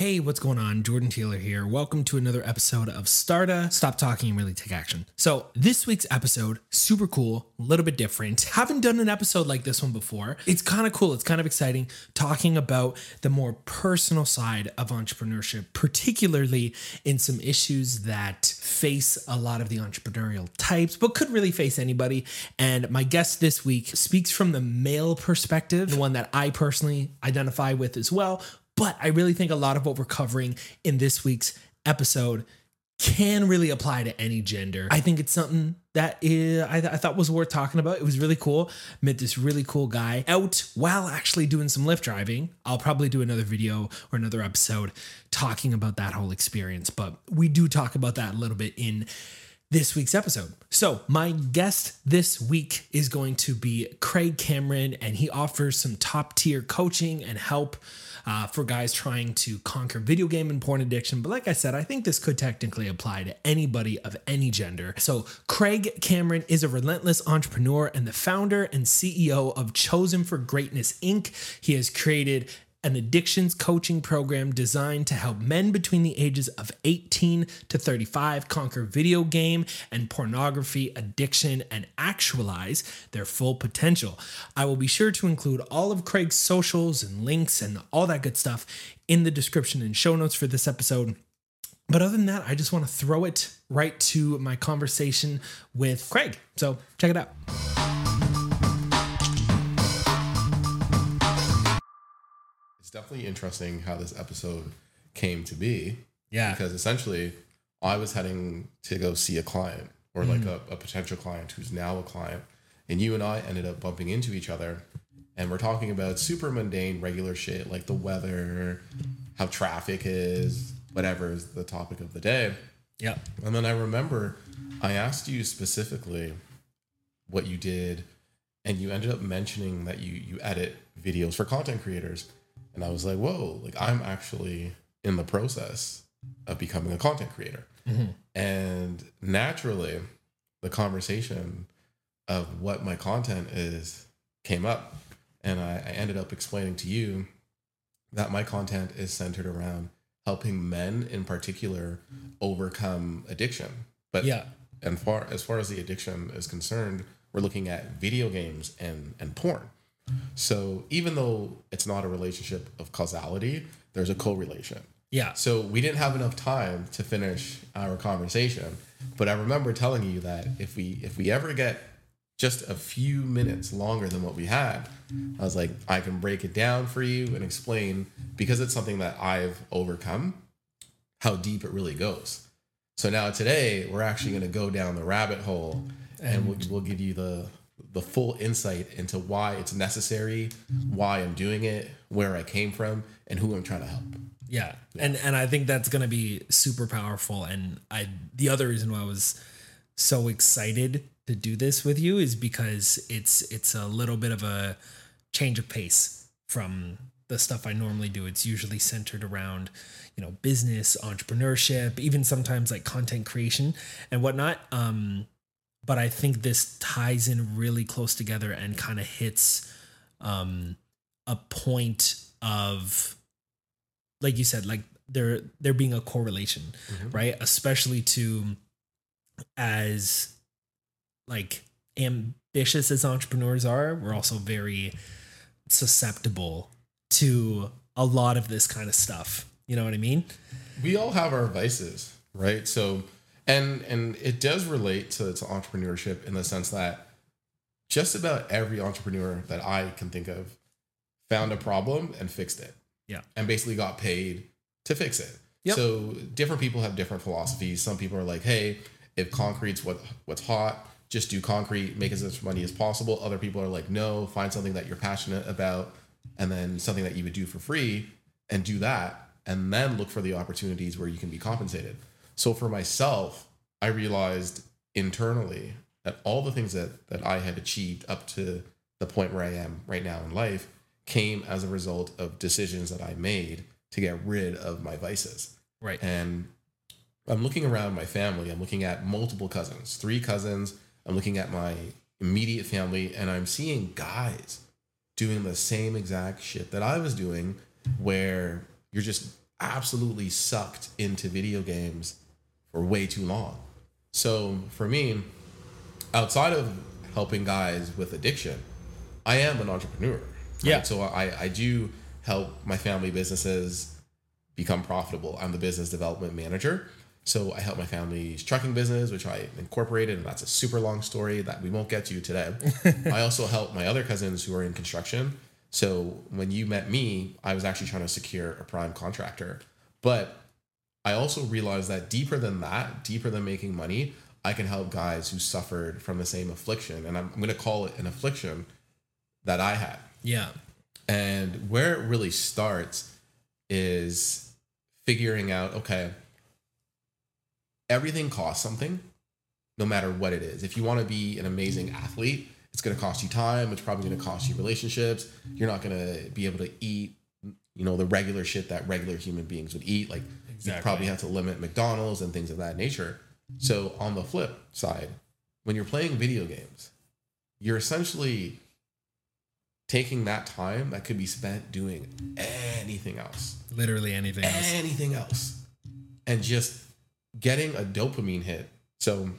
Hey, what's going on? Jordan Taylor here. Welcome to another episode of Starta. Stop talking and really take action. So, this week's episode, super cool, a little bit different. Haven't done an episode like this one before. It's kind of cool, it's kind of exciting talking about the more personal side of entrepreneurship, particularly in some issues that face a lot of the entrepreneurial types, but could really face anybody. And my guest this week speaks from the male perspective, the one that I personally identify with as well but I really think a lot of what we're covering in this week's episode can really apply to any gender. I think it's something that is, I, th- I, thought was worth talking about. It was really cool. Met this really cool guy out while actually doing some Lyft driving. I'll probably do another video or another episode talking about that whole experience, but we do talk about that a little bit in this week's episode. So, my guest this week is going to be Craig Cameron, and he offers some top tier coaching and help uh, for guys trying to conquer video game and porn addiction. But like I said, I think this could technically apply to anybody of any gender. So, Craig Cameron is a relentless entrepreneur and the founder and CEO of Chosen for Greatness Inc. He has created an addictions coaching program designed to help men between the ages of 18 to 35 conquer video game and pornography addiction and actualize their full potential. I will be sure to include all of Craig's socials and links and all that good stuff in the description and show notes for this episode. But other than that, I just want to throw it right to my conversation with Craig. So check it out. It's definitely interesting how this episode came to be. Yeah. Because essentially, I was heading to go see a client or like mm. a, a potential client who's now a client. And you and I ended up bumping into each other and we're talking about super mundane, regular shit like the weather, how traffic is, whatever is the topic of the day. Yeah. And then I remember I asked you specifically what you did, and you ended up mentioning that you you edit videos for content creators. And I was like, whoa, like I'm actually in the process of becoming a content creator. Mm-hmm. And naturally, the conversation of what my content is came up. And I, I ended up explaining to you that my content is centered around helping men in particular overcome addiction. But yeah, and far as far as the addiction is concerned, we're looking at video games and and porn. So even though it's not a relationship of causality, there's a correlation. Yeah. So we didn't have enough time to finish our conversation, but I remember telling you that if we if we ever get just a few minutes longer than what we had, I was like, I can break it down for you and explain because it's something that I've overcome, how deep it really goes. So now today we're actually going to go down the rabbit hole and, and we'll, we'll give you the the full insight into why it's necessary, why I'm doing it, where I came from, and who I'm trying to help. Yeah. yeah. And and I think that's gonna be super powerful. And I the other reason why I was so excited to do this with you is because it's it's a little bit of a change of pace from the stuff I normally do. It's usually centered around, you know, business, entrepreneurship, even sometimes like content creation and whatnot. Um, but I think this ties in really close together and kind of hits um, a point of, like you said, like there there being a correlation, mm-hmm. right? Especially to as like ambitious as entrepreneurs are, we're also very susceptible to a lot of this kind of stuff. You know what I mean? We all have our vices, right? So and and it does relate to, to entrepreneurship in the sense that just about every entrepreneur that I can think of found a problem and fixed it. Yeah. And basically got paid to fix it. Yep. So different people have different philosophies. Some people are like, hey, if concrete's what what's hot, just do concrete, make as much money as possible. Other people are like, no, find something that you're passionate about and then something that you would do for free and do that and then look for the opportunities where you can be compensated. So for myself, I realized internally that all the things that that I had achieved up to the point where I am right now in life came as a result of decisions that I made to get rid of my vices. Right. And I'm looking around my family. I'm looking at multiple cousins, three cousins. I'm looking at my immediate family, and I'm seeing guys doing the same exact shit that I was doing, where you're just absolutely sucked into video games for way too long. So for me, outside of helping guys with addiction, I am an entrepreneur. right? Yeah. So I, I do help my family businesses become profitable. I'm the business development manager. So I help my family's trucking business, which I incorporated, and that's a super long story that we won't get to today. I also help my other cousins who are in construction. So when you met me, I was actually trying to secure a prime contractor. But I also realized that deeper than that, deeper than making money, I can help guys who suffered from the same affliction. And I'm, I'm going to call it an affliction that I had. Yeah. And where it really starts is figuring out okay, everything costs something, no matter what it is. If you want to be an amazing athlete, it's going to cost you time. It's probably going to cost you relationships. You're not going to be able to eat, you know, the regular shit that regular human beings would eat. Like you probably have to limit McDonald's and things of that nature. So on the flip side, when you're playing video games, you're essentially taking that time that could be spent doing anything else, Literally anything else. anything else, and just getting a dopamine hit. So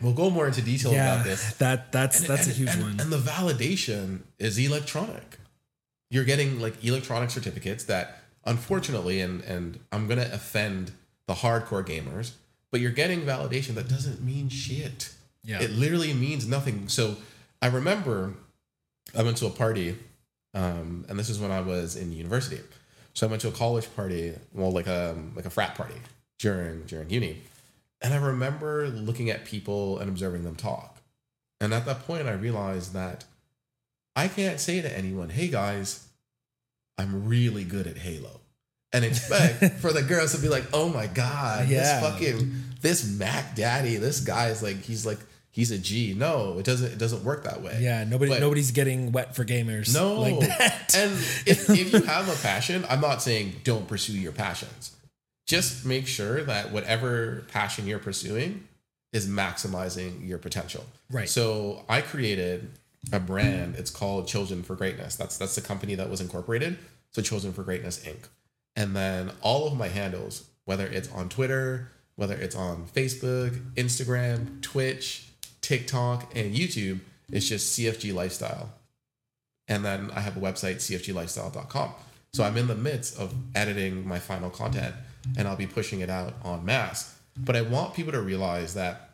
we'll go more into detail Yeah. about this. That that's And- that's a huge and- one. And the validation is electronic. You're getting like electronic certificates that unfortunately, and and I'm gonna offend the hardcore gamers, but you're getting validation that doesn't mean shit. yeah. It literally means nothing. So I remember I went to a party, um, and this is when I was in university. So I went to a college party, well, like a like a frat party during during uni, and I remember looking at people and observing them talk. And at that point, I realized that I can't say to anyone, "Hey guys, I'm really good at Halo," and expect for the girls to be like, "Oh my god, Yeah. this fucking this Mac Daddy, this guy is like he's like he's a G." No, it doesn't. It doesn't work that way. yeah, nobody But- nobody's getting wet for gamers. No. like that. And if, if you have a passion, I'm not saying don't pursue your passions. Just make sure that whatever passion you're pursuing is maximizing your potential. Right. So I created a brand. It's called Chosen for Greatness. That's that's the company that was incorporated. So Chosen for Greatness Inc. And then all of my handles, whether it's on Twitter, whether it's on Facebook, Instagram, Twitch, TikTok, and YouTube, it's just CFG Lifestyle. And then I have a website, cfglifestyle.com. So I'm in the midst of editing my final content and I'll be pushing it out on mass. But I want people to realize that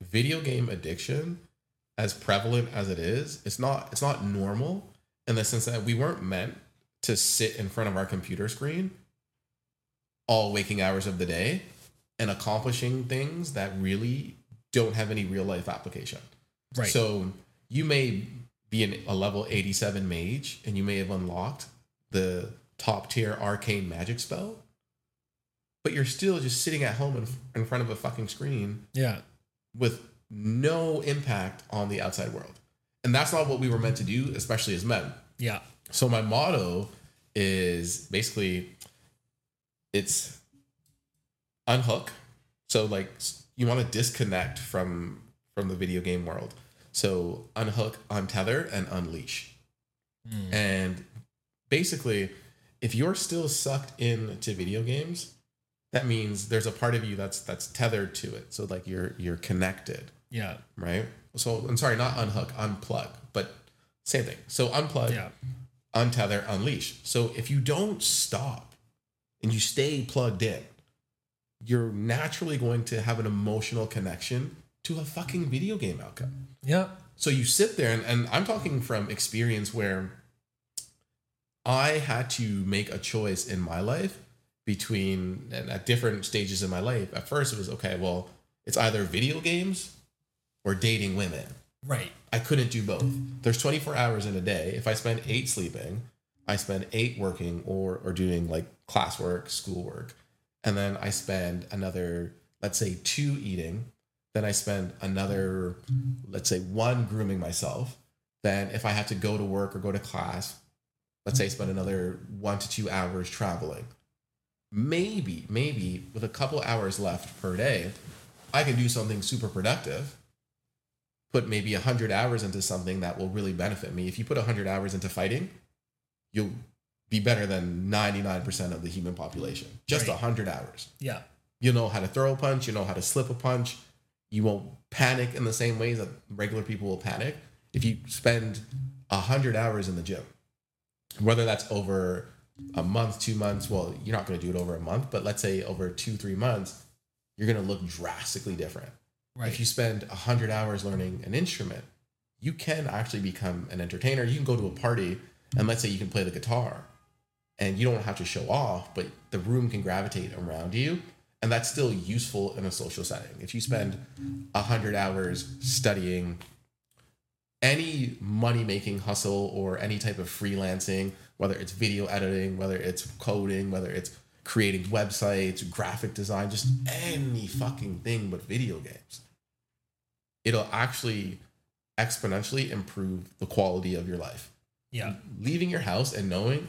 video game addiction, as prevalent as it is, it's not it's not normal in the sense that we weren't meant to sit in front of our computer screen all waking hours of the day and accomplishing things that really don't have any real life application. right. So you may be an, a level 87 mage and you may have unlocked the top tier arcane magic spell, but you're still just sitting at home in, in front of a fucking screen yeah. with no impact on the outside world. And that's not what we were meant to do, especially as men. Yeah. So my motto is basically it's unhook. So like you want to disconnect from from the video game world. So unhook, untether, and unleash. Mm. And basically, if you're still sucked into video games, that means there's a part of you that's that's tethered to it. So like you're you're connected Yeah. right? So I'm sorry, not unhook, unplug, but same thing. So unplug, Yeah. Untether, unleash. So if you don't stop and you stay plugged in, you're naturally going to have an emotional connection to a fucking video game outcome. Yeah. So you sit there, and, and I'm talking from experience where I had to make a choice in my life between, and at different stages in my life. At first, it was okay, well, it's either video games or dating women. Right. I couldn't do both. There's 24 hours in a day. If I spend eight sleeping, I spend eight working or or doing like classwork, schoolwork, and then I spend another, let's say, two eating. Then I spend another, let's say, one grooming myself. Then if I have to go to work or go to class, let's say, I spend another one to two hours traveling. Maybe, maybe with a couple hours left per day, I can do something super productive put maybe 100 hours into something that will really benefit me. If you put 100 hours into fighting, you'll be better than 99% of the human population. Just Right. 100 hours. Yeah. You'll know how to throw a punch, you know how to slip a punch. You won't panic in the same ways that regular people will panic. If you spend 100 hours in the gym, whether that's over a month, two months, well, you're not going to do it over a month, but let's say over two, three months, you're going to look drastically different. Right. If you spend 100 hours learning an instrument, you can actually become an entertainer. You can go to a party and let's say you can play the guitar and you don't have to show off, but the room can gravitate around you. And that's still useful in a social setting. If you spend 100 hours studying any money making hustle or any type of freelancing, whether it's video editing, whether it's coding, whether it's creating websites, graphic design, just any fucking thing but video games, it'll actually exponentially improve the quality of your life. yeah. Leaving your house and knowing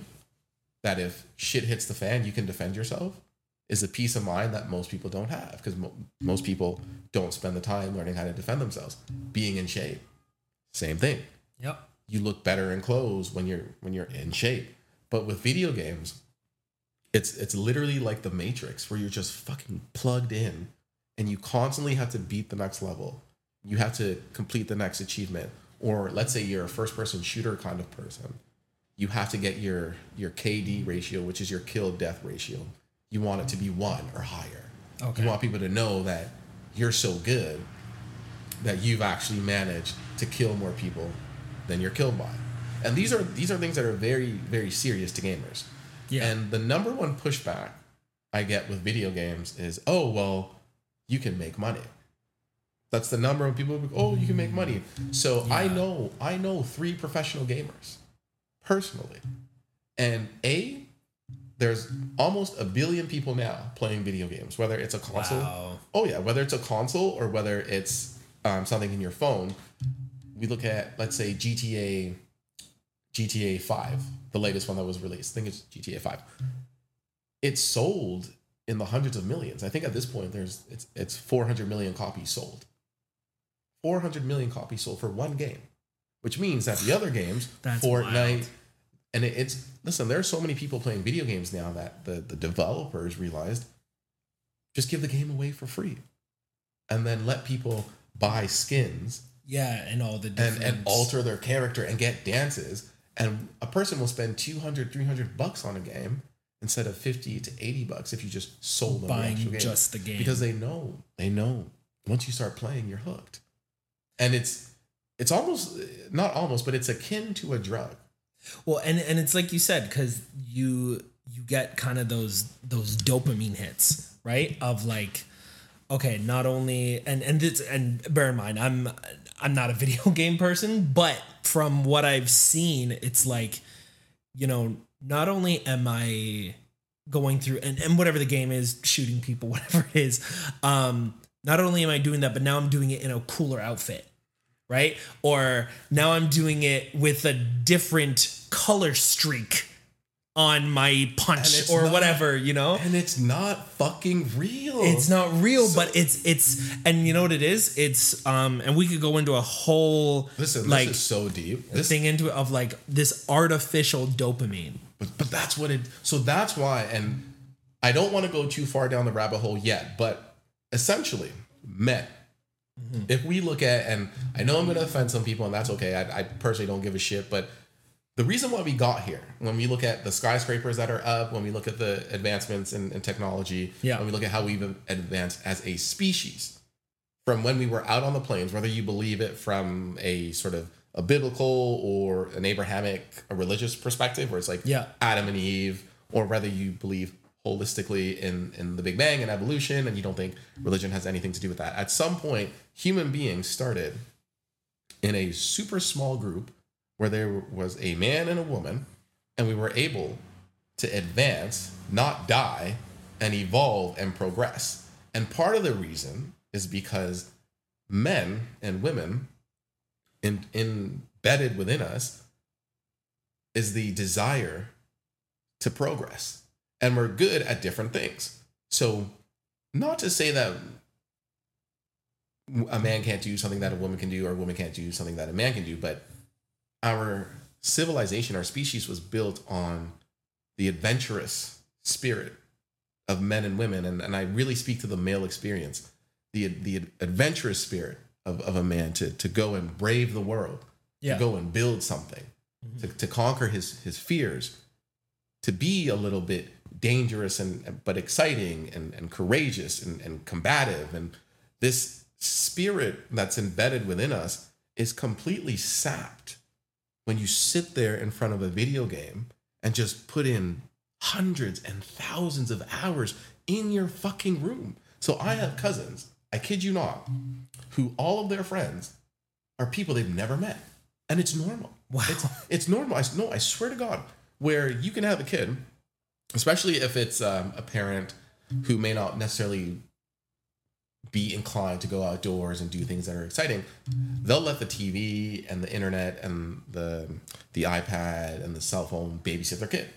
that if shit hits the fan, you can defend yourself is a peace of mind that most people don't have because mo- most people don't spend the time learning how to defend themselves. Being in shape, same thing Yep. you look better in clothes when you're when you're in shape. But with video games, it's it's literally like the Matrix where you're just fucking plugged in and you constantly have to beat the next level. You have to complete the next achievement. Or let's say you're a first person shooter kind of person. You have to get your your KD ratio, which is your kill death ratio. You want it to be 1 or higher. Okay. You want people to know that you're so good that you've actually managed to kill more people than you're killed by. And these are these are things that are very very serious to gamers. Yeah. And the number one pushback I get with video games is, "Oh, well, you can make money." That's the number of people who go, "Oh, you can make money." So I know I know three professional gamers personally. And A there's almost a billion people now playing video games, whether it's a console Wow. Oh yeah, whether it's a console or whether it's um, something in your phone. We look at let's say GTA, GTA Five, the latest one that was released. I think it's GTA Five. It sold in the hundreds of millions. I think at this point there's it's it's 400 million copies sold. 400 million copies sold for one game, which means that the other games, Fortnite, wild. and it, it's listen. There are so many people playing video games now that the the developers realized just give the game away for free, and then let people buy skins Yeah, and all the and and alter their character and get dances. And a person will spend 200, 300 bucks on a game instead of 50 to 80 bucks if you just sold them buying game. just the game. because they know they know once you start playing you're hooked and it's it's almost not almost but it's akin to a drug Well, and and it's like you said because you you get kind of those those dopamine hits, right? Of like, okay, not only and and this and bear in mind, I'm I'm not a video game person, but from what I've seen, it's like, you know, not only am I going through and, and whatever the game is, shooting people, whatever it is, um, not only am I doing that, but now I'm doing it in a cooler outfit right? Or now I'm doing it with a different color streak on my punch or not- whatever, you know? and it's not fucking real It's not real, but it's it's and you know what it is? It's um and we could go into a whole listen like this is so deep this thing into it of like this artificial dopamine. But but that's what it. So that's why, and I don't want to go too far down the rabbit hole yet. But essentially, men. If we look at, and I know I'm going to offend some people, and that's okay. I, I personally don't give a shit. But the reason why we got here, when we look at the skyscrapers that are up, when we look at the advancements in, in technology, Yeah. when we look at how we've advanced as a species, from when we were out on the plains, whether you believe it from a sort of a biblical or an Abrahamic, a religious perspective, where it's like Yeah. Adam and Eve, or whether you believe holistically in, in the Big Bang and evolution, and you don't think religion has anything to do with that. At some point, human beings started in a super small group where there was a man and a woman, and we were able to advance, not die, and evolve and progress. And part of the reason is because men and women in, embedded within us is the desire to progress. And we're good at different things. So, not to say that a man can't do something that a woman can do, or a woman can't do something that a man can do, but our civilization, our species was built on the adventurous spirit of men and women, and, and I really speak to the male experience, the the adventurous spirit of, of a man to to go and brave the world, Yeah. to go and build something, mm-hmm. to, to conquer his his fears, to be a little bit dangerous and but exciting and, and courageous and, and combative. And this spirit that's embedded within us is completely sapped when you sit there in front of a video game and just put in hundreds and thousands of hours in your fucking room. So I have cousins, I kid you not, who all of their friends are people they've never met. And it's normal. Wow. It's, it's normal. I, no, I swear to God, where you can have a kid, especially if it's um, a parent who may not necessarily be inclined to go outdoors and do things that are exciting, they'll let the TV and the internet and the the iPad and the cell phone babysit their kid.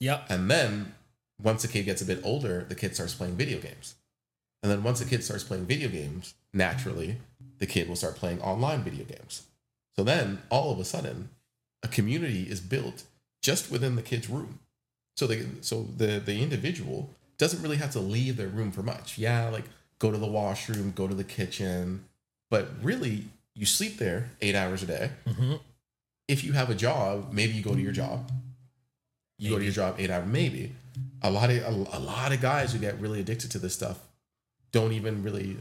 Yep. And then once the kid gets a bit older, the kid starts playing video games. And then once the kid starts playing video games, naturally, the kid will start playing online video games. So then all of a sudden, a community is built just within the kid's room. So the so the the individual doesn't really have to leave their room for much. Yeah, like go to the washroom, go to the kitchen, but really you sleep there 8 hours a day. Mhm. If you have a job, maybe you go to your job. You go to your job 8 hours maybe. A lot of a, a lot of guys who get really addicted to this stuff don't even really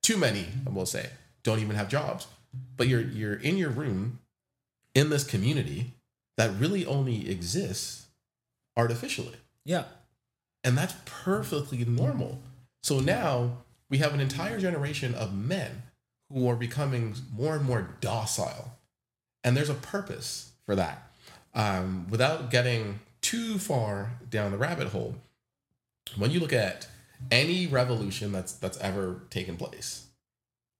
too many, I will say, don't even have jobs. But you're you're in your room in this community that really only exists artificially. Yeah. And that's perfectly normal. So now we have an entire generation of men who are becoming more and more docile. And there's a purpose for that. Um, without getting too far down the rabbit hole, when you look at any revolution that's that's ever taken place,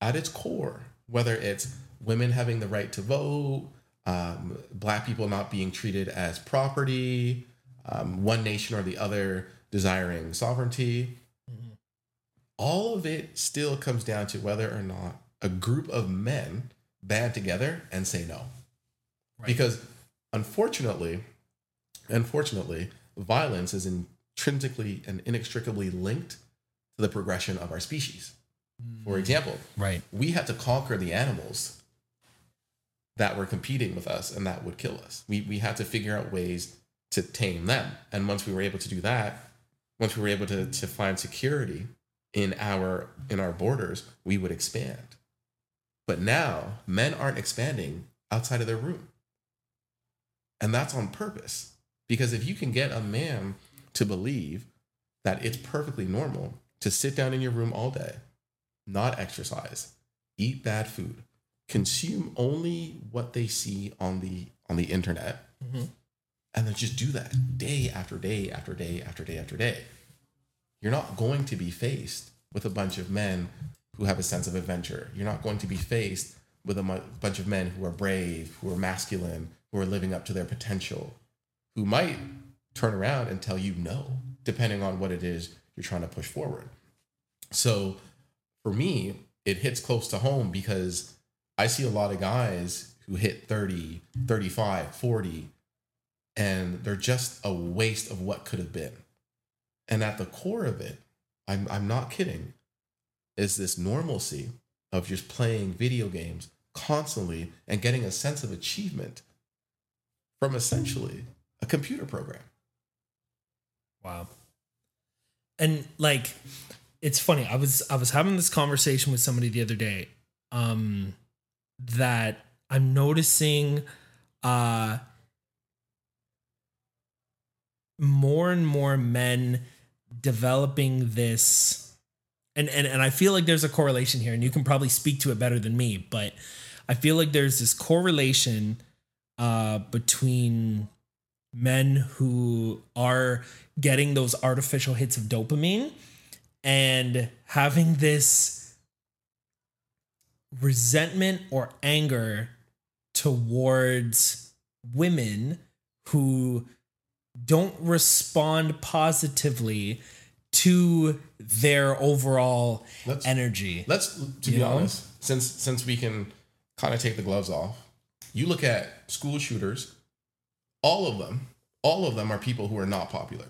at its core, whether it's women having the right to vote, um, black people not being treated as property, um, one nation or the other desiring sovereignty, all of it still comes down to whether or not a group of men band together and say no. Right. Because unfortunately, unfortunately, violence is intrinsically and inextricably linked to the progression of our species. For hmm. example, Right. we had to conquer the animals that were competing with us and that would kill us. We, we had to figure out ways to tame them. And once we were able to do that, once we were able to, to find security in our in our borders, we would expand. But now men aren't expanding outside of their room. And that's on purpose. Because if you can get a man to believe that it's perfectly normal to sit down in your room all day, not exercise, eat bad food, consume only what they see on the on the internet, Mhm. and then just do that day after day after day after day after day. You're not going to be faced with a bunch of men who have a sense of adventure. You're not going to be faced with a bunch of men who are brave, who are masculine, who are living up to their potential, who might turn around and tell you no, depending on what it is you're trying to push forward. So for me, it hits close to home because I see a lot of guys who hit 30, 35, 40, and they're just a waste of what could have been. And at the core of it, I'm, I'm not kidding, is this normalcy of just playing video games constantly and getting a sense of achievement from essentially a computer program. Wow. And like it's funny. I was I was having this conversation with somebody the other day um that I'm noticing uh more and more men developing this and, and and I feel like there's a correlation here and you can probably speak to it better than me, but I feel like there's this correlation uh between men who are getting those artificial hits of dopamine and having this resentment or anger towards women who don't respond positively to their overall Let's energy. Let's to You be know? honest, since since we can kind of take the gloves off, you look at school shooters, all of them, all of them are people who are not popular.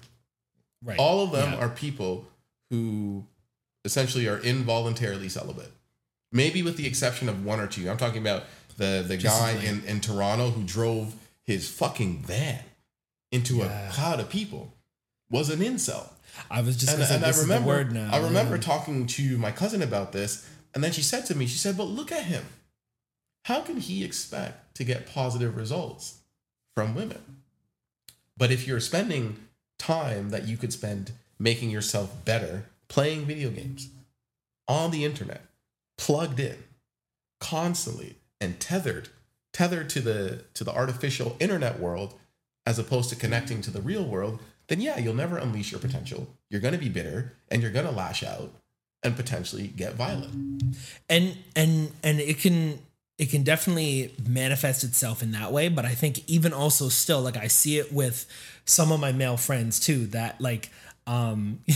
Right. All of them Yeah. are people who essentially are involuntarily celibate. Maybe with the exception of one or two. I'm talking about the the Just guy like- in, in Toronto who drove his fucking van into Yeah. a crowd of people was an incel. I was just And, and I this is the remember word now. I remember yeah. talking to my cousin about this, and then she said to me, she said, But look at him. How can he expect to get positive results from women? But if you're spending time that you could spend making yourself better, playing video games on the internet, plugged in, constantly and tethered, tethered to the to the artificial internet world as opposed to connecting to the real world, then yeah, you'll never unleash your potential. You're going to be bitter and you're going to lash out and potentially get violent. and and and it can it can definitely manifest itself in that way but i think even also still like i see it with some of my male friends too that like um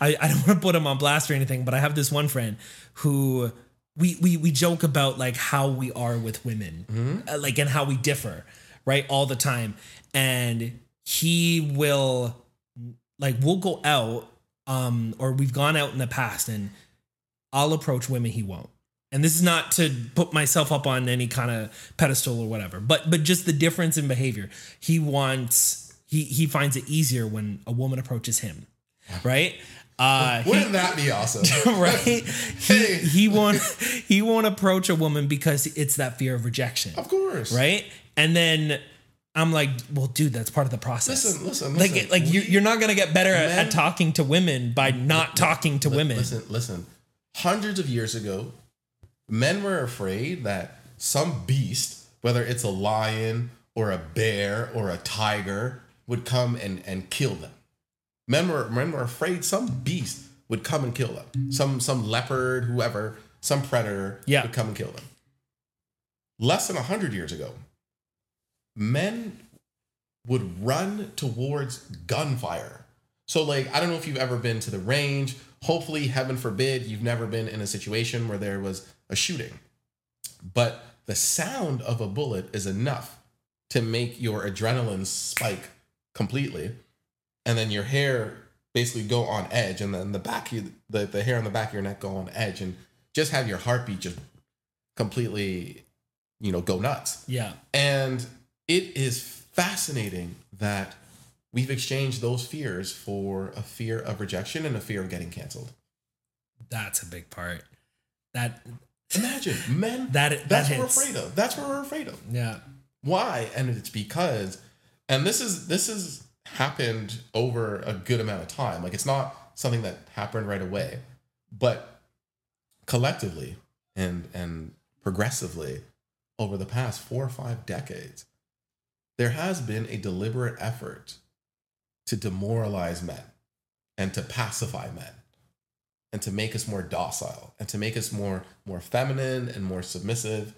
i, I don't want to put them on blast or anything but i have this one friend who we we we joke about like how we are with women uh, like and how we differ right all the time and he will like we'll go out um or we've gone out in the past and I'll approach women he won't. And this is not to put myself up on any kind of pedestal or whatever, but but just the difference in behavior. He wants he he finds it easier when a woman approaches him. Right? Uh Wouldn't that be awesome? right? He, he won't he won't approach a woman because it's that fear of rejection. of course. Right? And then I'm like, well, dude, that's part of the process. Listen, listen, like, listen. like you're, We- you're not gonna get better at, Men- at talking to women by not talking to women. Listen, listen. Hundreds of years ago, men were afraid that some beast, whether it's a lion or a bear or a tiger, would come and, and kill them. Men were men were afraid some beast would come and kill them. Some some leopard, whoever, some predator Yeah. would come and kill them. Less than hundred years ago, men would run towards gunfire. So, like, I don't know if you've ever been to the range. Hopefully, heaven forbid, you've never been in a situation where there was a shooting. But the sound of a bullet is enough to make your adrenaline spike completely. And then your hair basically go on edge. And then the back, of- the, the hair on the back of your neck go on edge. And just have your heartbeat just completely, you know, go nuts. yeah. And it is fascinating that we've exchanged those fears for a fear of rejection and a fear of getting canceled. That's a big part. That Imagine men. That- that that's what we're afraid of. That's what we're afraid of. yeah. Why? And it's because, and this is this has happened over a good amount of time. Like it's not something that happened right away, but collectively and and progressively over the past four or five decades, there has been a deliberate effort to demoralize men and to pacify men and to make us more docile and to make us more more feminine and more submissive.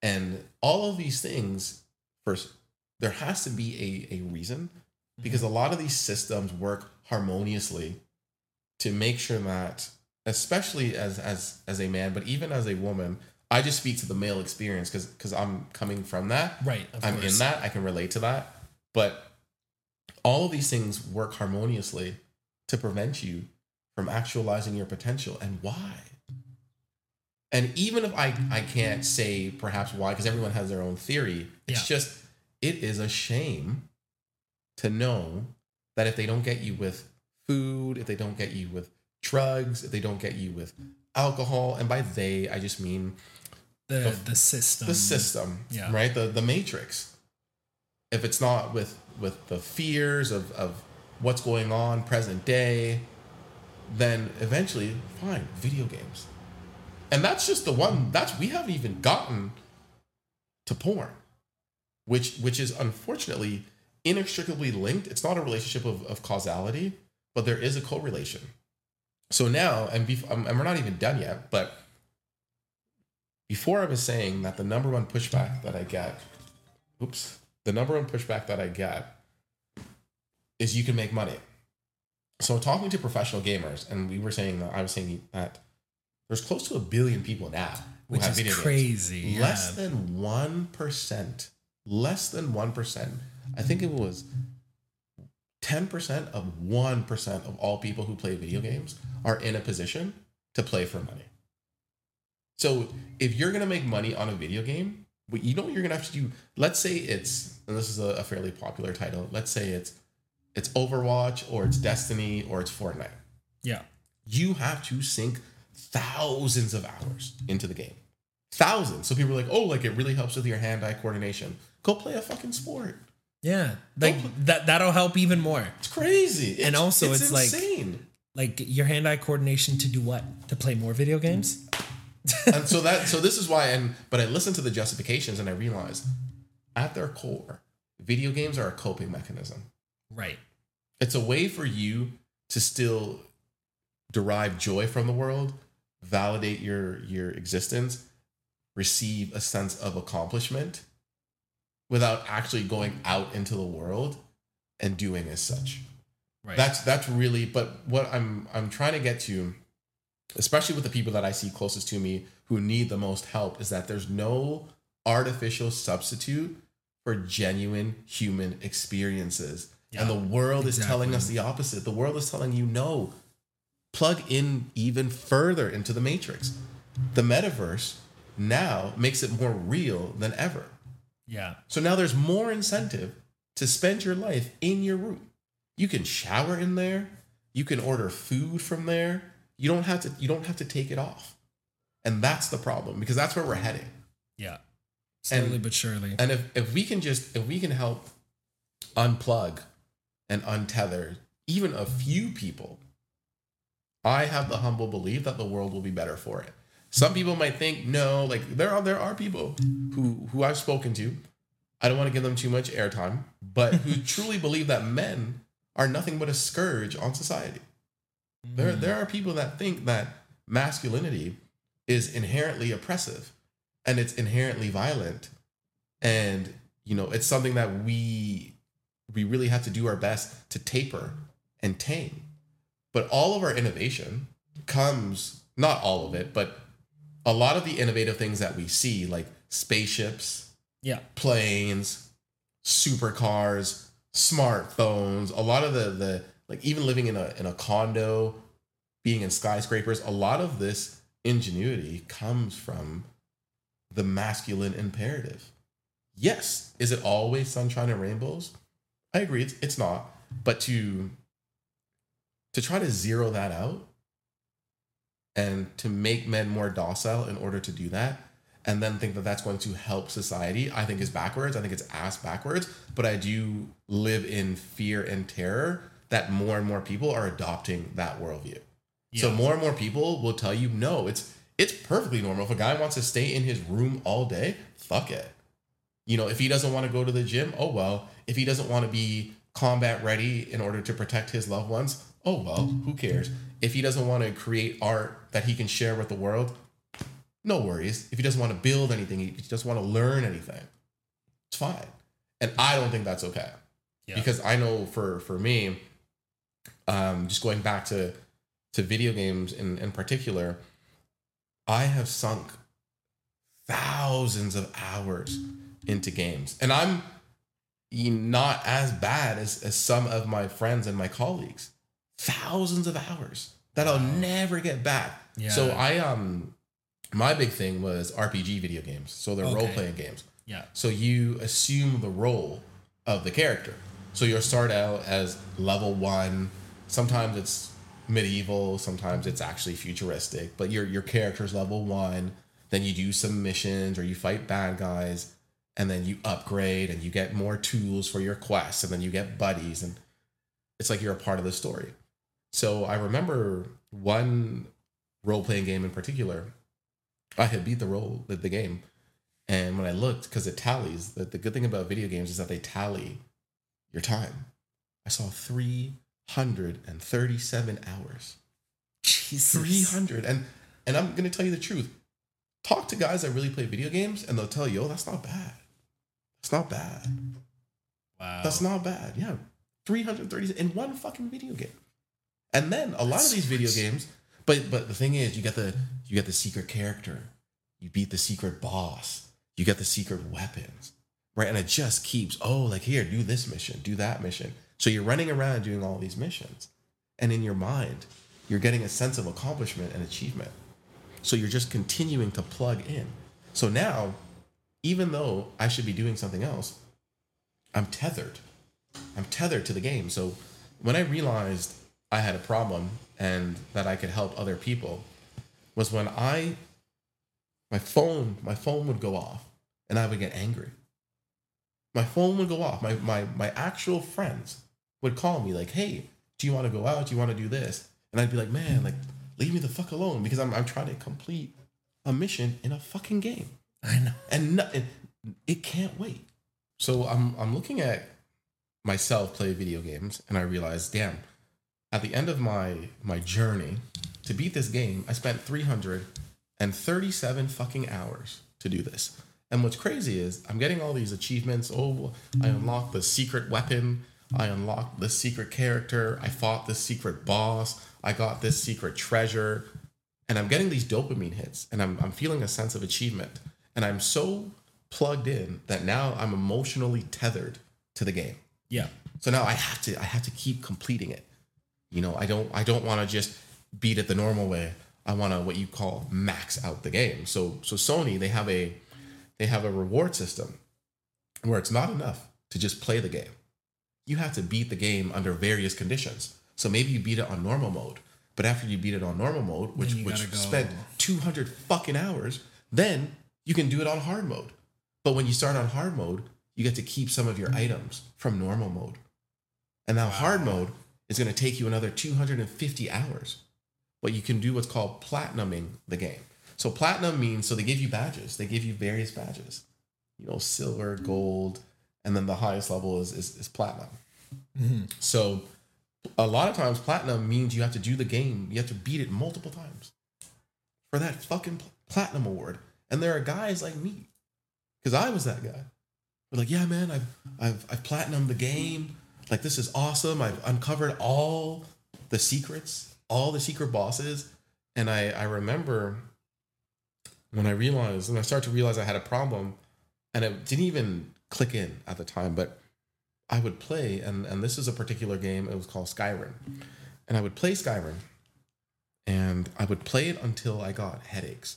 And all of these things first there has to be a, a reason mm-hmm. because a lot of these systems work harmoniously to make sure that especially as as as a man but even as a woman i just speak to the male experience because because i'm coming from that Right. Of I'm course. in that. I can relate to that. But all of these things work harmoniously to prevent you from actualizing your potential. And why? And even if I, I can't say perhaps why, because everyone has their own theory, it's Yeah. just, it is a shame to know that if they don't get you with food, if they don't get you with drugs, if they don't get you with alcohol, and by they, I just mean the the system. the system, yeah. right? The the matrix. If it's not with with the fears of of what's going on present day, then eventually, fine, video games. And that's just the one that's we haven't even gotten to porn, which which is unfortunately inextricably linked. It's not a relationship of, of causality, but there is a correlation. So now, and, bef- um, and we're not even done yet, but before I was saying that the number one pushback that I get, oops, the number one pushback that I get is you can make money. So talking to professional gamers, and we were saying that I was saying that there's close to a billion people now who which have is video games. crazy. yeah. Less than one percent, less than one percent. I think it was 10% of 1% of all people who play video games are in a position to play for money. So if you're gonna make money on a video game, what you know what you're gonna have to do. Let's say it's and this is a, a fairly popular title. Let's say it's it's Overwatch or it's Destiny or it's Fortnite. Yeah. You have to sink thousands of hours into the game. Thousands. So people are like, oh, like it really helps with your hand-eye coordination. Go play a fucking sport. Yeah. Like that that'll help even more. It's crazy. And It's- also it's like- insane. Like your hand-eye coordination to do what? To play more video games? and so that so this is why and but I listened to the justifications and I realized at their core, video games are a coping mechanism. Right. It's a way for you to still derive joy from the world, validate your your existence, receive a sense of accomplishment without actually going out into the world and doing as such. Right. That's that's really but what I'm I'm trying to get to especially with the people that I see closest to me who need the most help is that there's no artificial substitute for genuine human experiences. and the world is telling us the opposite. The world is telling you no. Plug in even further into the matrix. The metaverse now makes it more real than ever. yeah. So now there's more incentive to spend your life in your room. You can shower in there. You can order food from there. You don't have to you don't have to take it off. And that's the problem because that's where we're heading. Yeah. Slowly And- but surely. And if, if we can just if we can help unplug and untether even a few people, I have the humble belief that the world will be better for it. Some people might think, no, like there are there are people who who I've spoken to. I don't want to give them too much airtime, but who truly believe that men are nothing but a scourge on society. There, Mm. there are people that think that masculinity is inherently oppressive and it's inherently violent. And, you know, it's something that we we really have to do our best to taper and tame. But all of our innovation comes, not all of it, but a lot of the innovative things that we see, like spaceships, Yeah. planes, supercars, smartphones, a lot of the the like even living in a in a condo, being in skyscrapers, a lot of this ingenuity comes from the masculine imperative. Yes, is it always sunshine and rainbows? I agree, it's, it's not. But to to try to zero that out and to make men more docile in order to do that and then think that that's going to help society i think is backwards i think it's ass backwards but i do live in fear and terror that more and more people are adopting that worldview. So more and more people will tell you no it's it's perfectly normal. If a guy wants to stay in his room all day fuck it. You know if he doesn't want to go to the gym oh well. If he doesn't want to be combat ready in order to protect his loved ones oh well who cares? If he doesn't want to create art that he can share with the world no worries. If he doesn't want to build anything he doesn't want to learn anything it's fine. And i don't think that's okay. Yeah. because i know for for me um just going back to to video games in in particular i have sunk thousands of hours into games and i'm not as bad as, as some of my friends and my colleagues thousands of hours that i'll never get back Yeah. so i um my big thing was rpg video games so they're Okay. role-playing games yeah. so you assume the role of the character. So you'll start out as level one. Sometimes it's medieval, sometimes it's actually futuristic, but your your character's level one. Then you do some missions or you fight bad guys, and then you upgrade and you get more tools for your quests, and then you get buddies, and it's like you're a part of the story. So I remember one role playing game in particular. I had beat the role the, the game, and when I looked, because it tallies, the, the good thing about video games is that they tally your time. I saw 337 hours. Jesus. 300. And and I'm going to tell you the truth. Talk to guys that really play video games and they'll tell you, oh, that's not bad. That's not bad. Wow. That's not bad. Yeah. 330 in one fucking video game. And then a lot That's of these video games, but but the thing is you get the you get the secret character. You beat the secret boss. You get the secret weapons. Right? And it just keeps, oh, like here, do this mission, do that mission. So you're running around doing all these missions. And in your mind, you're getting a sense of accomplishment and achievement. So you're just continuing to plug in. So now, even though I should be doing something else, I'm tethered. I'm tethered to the game. So when I realized I had a problem and that I could help other people was when I my phone my phone would go off and I would get angry. My phone would go off. My my my actual friends would call me like, "Hey, do you want to go out? Do you want to do this?" And I'd be like, "Man, like leave me the fuck alone because I'm I'm trying to complete a mission in a fucking game." I know. and, no, and it can't wait. So I'm I'm looking at myself play video games, and I realize, damn, at the end of my my journey to beat this game, I spent 337 fucking hours to do this. And what's crazy is I'm getting all these achievements. Oh, I unlocked the secret weapon. I unlocked the secret character. I fought this secret boss. I got this secret treasure. And I'm getting these dopamine hits and I'm, I'm feeling a sense of achievement. And I'm so plugged in that now I'm emotionally tethered to the game. Yeah. So now I have to I have to keep completing it. You know, I don't I don't want to just beat it the normal way. I want to what you call max out the game. So so Sony they have a they have a reward system where it's not enough to just play the game. You have to beat the game under various conditions. So maybe you beat it on normal mode, but after you beat it on normal mode, which which go- spent 200 fucking hours, then you can do it on hard mode. But when you start on hard mode, you get to keep some of your items from normal mode. And now hard mode is going to take you another 250 hours. But you can do what's called platinuming the game. So platinum means so they give you badges. They give you various badges. You know, silver, gold, and then the highest level is is, is platinum. Mm-hmm. So a lot of times platinum means you have to do the game. You have to beat it multiple times for that fucking platinum award. And there are guys like me, because I was that guy. We're like, yeah, man, I've I've I've platinum the game. Like this is awesome. I've uncovered all the secrets, all the secret bosses. And I I remember when I realized, and I started to realize I had a problem, and it didn't even click in at the time, but I would play, and and this is a particular game. It was called Skyrim, and I would play Skyrim, and I would play it until I got headaches.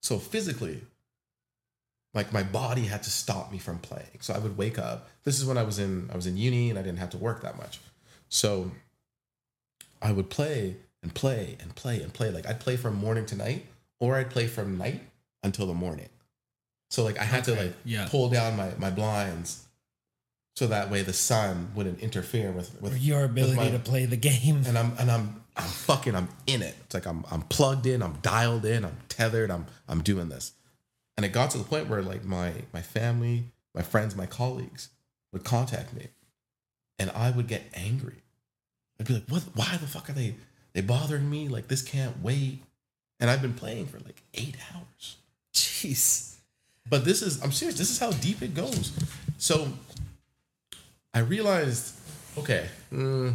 So physically, like my body had to stop me from playing. So I would wake up. This is when I was in I was in uni and I didn't have to work that much. So I would play and play and play and play. Like I'd play from morning to night, or I'd play from night until the morning. So like I had to like yeah. pull down my my blinds so that way the sun wouldn't interfere with with Your ability my- to play the game. and I'm and I'm I'm fucking I'm in it. It's like I'm I'm plugged in, I'm dialed in, I'm tethered, I'm I'm doing this. And it got to the point where like my my family, my friends, my colleagues would contact me and I would get angry. I'd be like, "What why the fuck are they they bothering me? Like this can't wait." And I've been playing for like 8 hours. Jeez. But this is, I'm serious, this is how deep it goes. So I realized, okay, mm,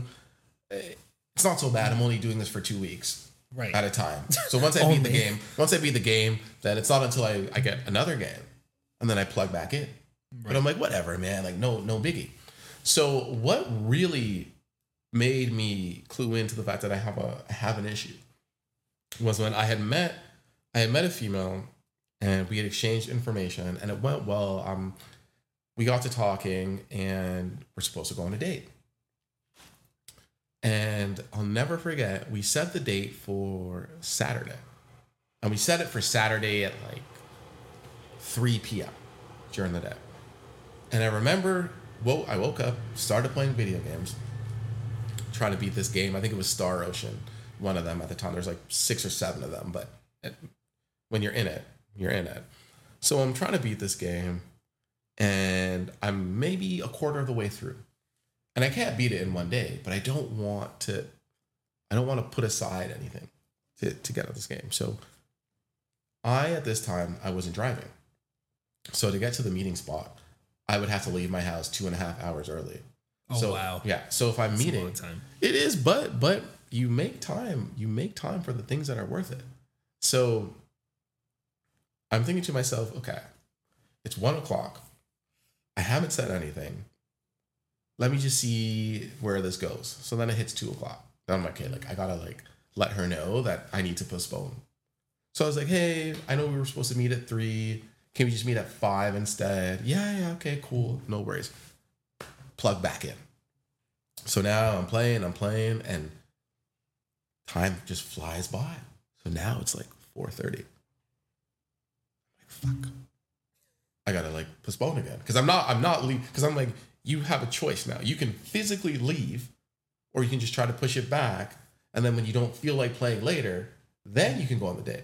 it's not so bad. I'm only doing this for two weeks Right. at a time. So once I beat the game, once I beat the game, then it's not until I, I get another game and then I plug back in. But I'm like, whatever, man, like no, no biggie. So what really made me clue into the fact that I have a I have an issue was when I had met I had met a female and we had exchanged information and it went well. Um, we got to talking and we're supposed to go on a date. And I'll never forget, we set the date for Saturday. And we set it for Saturday at like 3 p.m. during the day. And I remember, wo- I woke up, started playing video games, trying to beat this game. I think it was Star Ocean, one of them at the time. There's like six or seven of them, but it, when you're in it, you're in it. So I'm trying to beat this game, and I'm maybe a quarter of the way through. And I can't beat it in one day, but I don't want to I don't want to put aside anything to, to get out this game. So I at this time I wasn't driving. So to get to the meeting spot, I would have to leave my house two and a half hours early. Oh, so, wow. Yeah. So if I'm That's meeting, it is, but but you make time. You make time for the things that are worth it. So I'm thinking to myself, okay, it's one o'clock. I haven't said anything. let me just see where this goes. So then it hits two o'clock. Then I'm like, okay, like I gotta like let her know that I need to postpone. So I was like, hey, I know we were supposed to meet at three. Can we just meet at five instead? Yeah, yeah, okay, cool. No worries. Plug back in. So now I'm playing, I'm playing, and time just flies by. So now it's like 4:30. Fuck. I gotta like postpone again. Because I'm not, I'm not leave because I'm like, you have a choice now. You can physically leave, or you can just try to push it back. And then when you don't feel like playing later, then you can go on the date.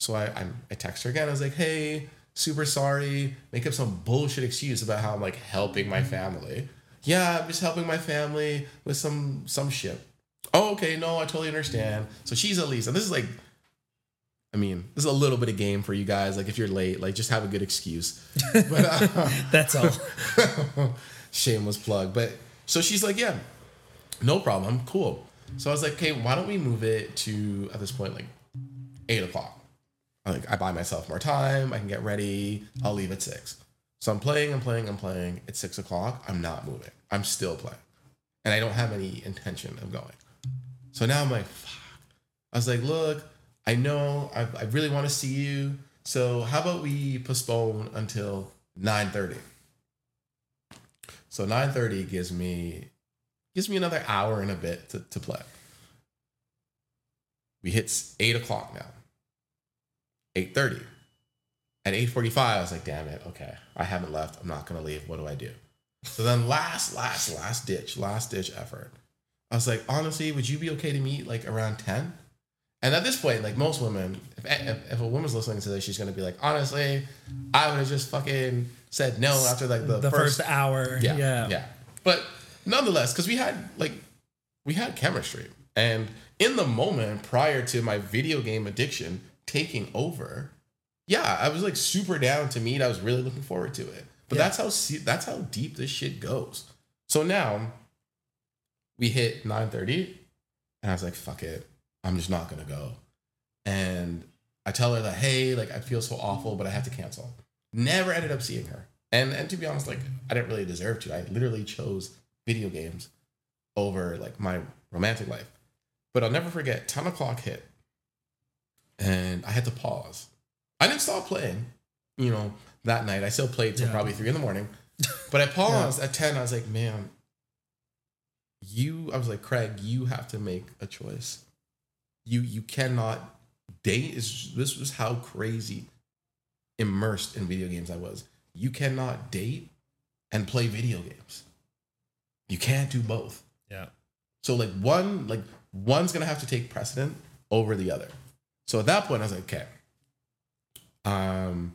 So I, I, I text her again. I was like, hey, super sorry. Make up some bullshit excuse about how I'm like helping my mm-hmm. family. Yeah, I'm just helping my family with some some shit. Oh, okay, no, I totally understand. So she's at least, and this is like, I mean, this is a little bit of game for you guys. Like if you're late, like just have a good excuse. But uh, That's all. shameless plug. But so she's like, yeah, no problem, cool. So I was like, okay, why don't we move it to at this point like eight o'clock? I like I buy myself more time. I can get ready. I'll leave at six. So I'm playing, I'm playing, I'm playing. It's six o'clock. I'm not moving. I'm still playing, and I don't have any intention of going. So now I'm like, fuck. I was like, look, I know I, I really want to see you. So how about we postpone until nine thirty? So 9:30 gives me gives me another hour and a bit to, to play. We hit eight o'clock now. 8:30. At 8:45, I was like, damn it, okay. I haven't left. I'm not gonna leave. What do I do? So then last, last, last ditch, last ditch effort. I was like, honestly, would you be okay to meet like around 10? And at this point, like most women, if, if, if a woman's listening to this, she's gonna be like, honestly, I would have just fucking said no after like the, The, first, hour. yeah, Yeah. yeah. But nonetheless, because we had like we had chemistry, and in the moment prior to my video game addiction taking over, yeah, I was like super down to meet. I was really looking forward to it. But Yeah. that's how that's how deep this shit goes. So now we hit nine thirty, and I was like, "Fuck it, I'm just not gonna go." And I tell her that, "Hey, like I feel so awful, but I have to cancel." Never ended up seeing her. And and to be honest, like I didn't really deserve to. I literally chose video games over like my romantic life. But I'll never forget, 10 o'clock hit. And I had to pause. I didn't stop playing, you know, that night. I still played till Yeah. probably three in the morning. But I paused at 10. I was like, man, you, I was like, Craig, you have to make a choice. You you cannot date is this was how crazy immersed in video games I was. You cannot date and play video games. You can't do both. Yeah. So like one like one's gonna have to take precedent over the other. So at that point, I was like, okay, um,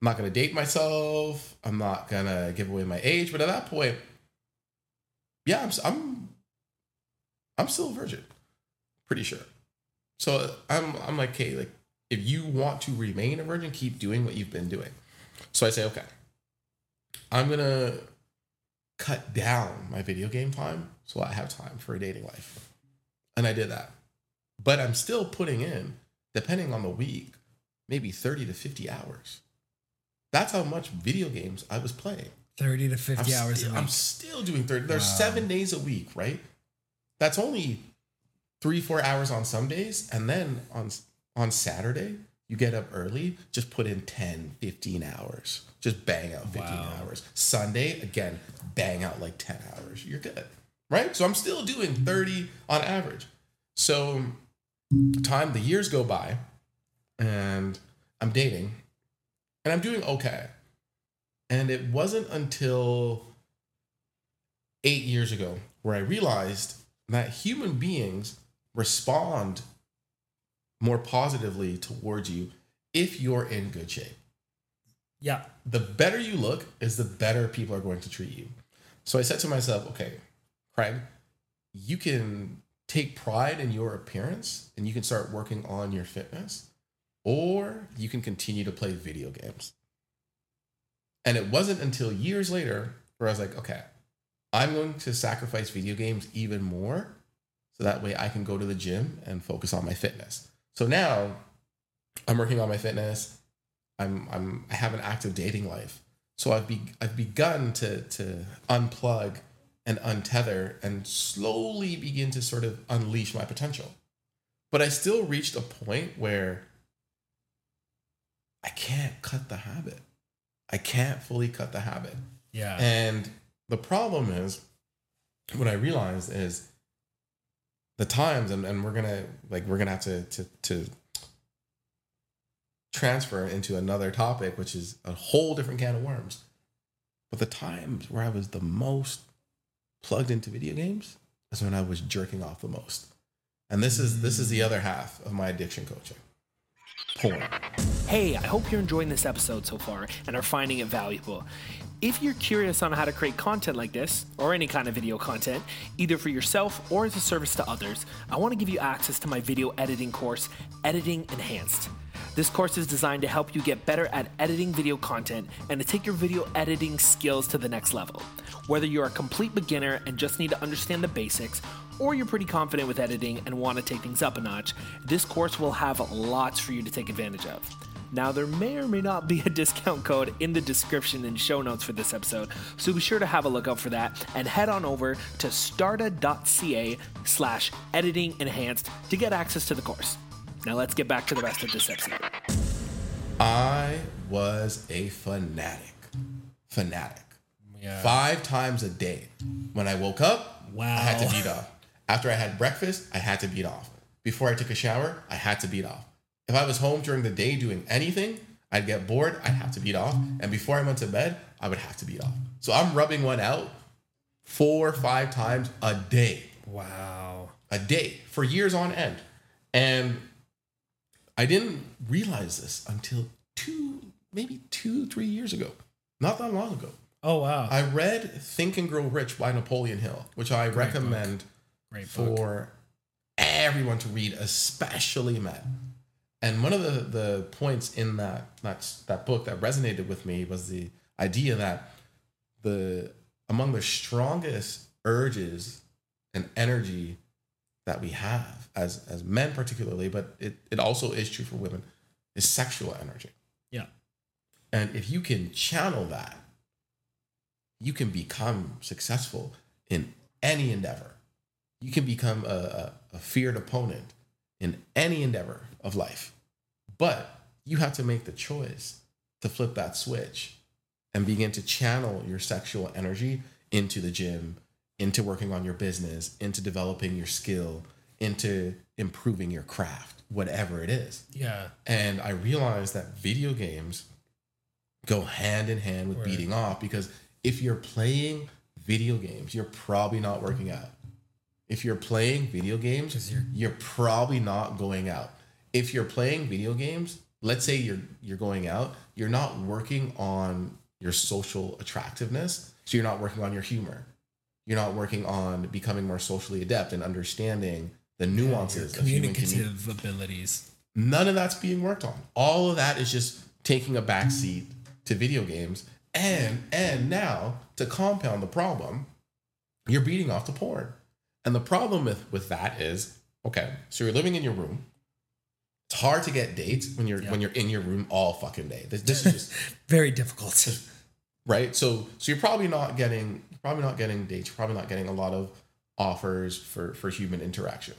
I'm not gonna date myself. I'm not gonna give away my age. But at that point, yeah, I'm I'm, I'm still a virgin, pretty sure. So I'm I'm like, okay, like if you want to remain a virgin, keep doing what you've been doing. So I say, okay, I'm gonna cut down my video game time so I have time for a dating life. And I did that. But I'm still putting in, depending on the week, maybe 30 to 50 hours. That's how much video games I was playing. 30 to 50 I'm hours still, a week. I'm still doing 30. There's Wow. seven days a week, right? That's only three, four hours on some days. And then on on Saturday, you get up early, just put in 10, 15 hours. Just bang out 15 Wow. hours. Sunday, again, bang out like 10 hours. You're good. Right? So I'm still doing 30 on average. So time, the years go by, and I'm dating, and I'm doing okay. And it wasn't until eight years ago where I realized that human beings respond more positively towards you if you're in good shape. yeah. The better you look is the better people are going to treat you. So I said to myself, okay, Craig, you can take pride in your appearance and you can start working on your fitness, or you can continue to play video games. And it wasn't until years later where I was like, okay, I'm going to sacrifice video games even more so that way I can go to the gym and focus on my fitness. So now I'm working on my fitness. I'm I'm I have an active dating life. So I've be I've begun to to unplug and untether and slowly begin to sort of unleash my potential. But I still reached a point where I can't cut the habit. I can't fully cut the habit. Yeah. And the problem is, what I realized is the times, and, and we're gonna like we're gonna have to to to transfer into another topic, which is a whole different can of worms. But the times where I was the most plugged into video games is when I was jerking off the most. And this is this is the other half of my addiction coaching. Porn. Hey, I hope you're enjoying this episode so far and are finding it valuable. If you're curious on how to create content like this, or any kind of video content, either for yourself or as a service to others, I want to give you access to my video editing course, Editing Enhanced. This course is designed to help you get better at editing video content and to take your video editing skills to the next level. Whether you're a complete beginner and just need to understand the basics, or you're pretty confident with editing and want to take things up a notch, this course will have lots for you to take advantage of. Now, there may or may not be a discount code in the description and show notes for this episode, so be sure to have a look out for that and head on over to starta.ca slash editing enhanced to get access to the course. Now, let's get back to the rest of this episode. I was a fanatic. Fanatic. Yeah. Five times a day. When I woke up, Wow. I had to beat off. After I had breakfast, I had to beat off. Before I took a shower, I had to beat off. If I was home during the day doing anything, I'd get bored, I'd have to beat off. And before I went to bed, I would have to beat off. So I'm rubbing one out four or five times a day Wow. a day for years on end. And I didn't realize this until two, maybe two, three years ago. Not that long ago. Oh, wow. I read Think and Grow Rich by Napoleon Hill, which I recommend Great for everyone to read, especially men. And one of the, the points in that, that that book that resonated with me was the idea that the among the strongest urges and energy that we have as as men particularly, but it, it also is true for women, is sexual energy. Yeah. And if you can channel that, you can become successful in any endeavor. You can become a, a, a feared opponent in any endeavor of life. But you have to make the choice to flip that switch and begin to channel your sexual energy into the gym, into working on your business, into developing your skill, into improving your craft, whatever it is. Yeah. And I realized that video games go hand in hand with Word. beating off because if you're playing video games, you're probably not working out. If you're playing video games, you're- you're probably not going out. If you're playing video games, let's say you're you're going out, you're not working on your social attractiveness, so you're not working on your humor. You're not working on becoming more socially adept and understanding the nuances of human communication Communicative abilities. none of that's being worked on all of that is just taking a backseat to video games and and now to compound the problem you're beating off the porn and the problem with with that is okay so you're living in your room it's hard to get dates when you're Yeah. when you're in your room all fucking day. This, this is just Very difficult. right? So so you're probably not getting probably not getting dates you're probably not getting a lot of offers for for human interaction.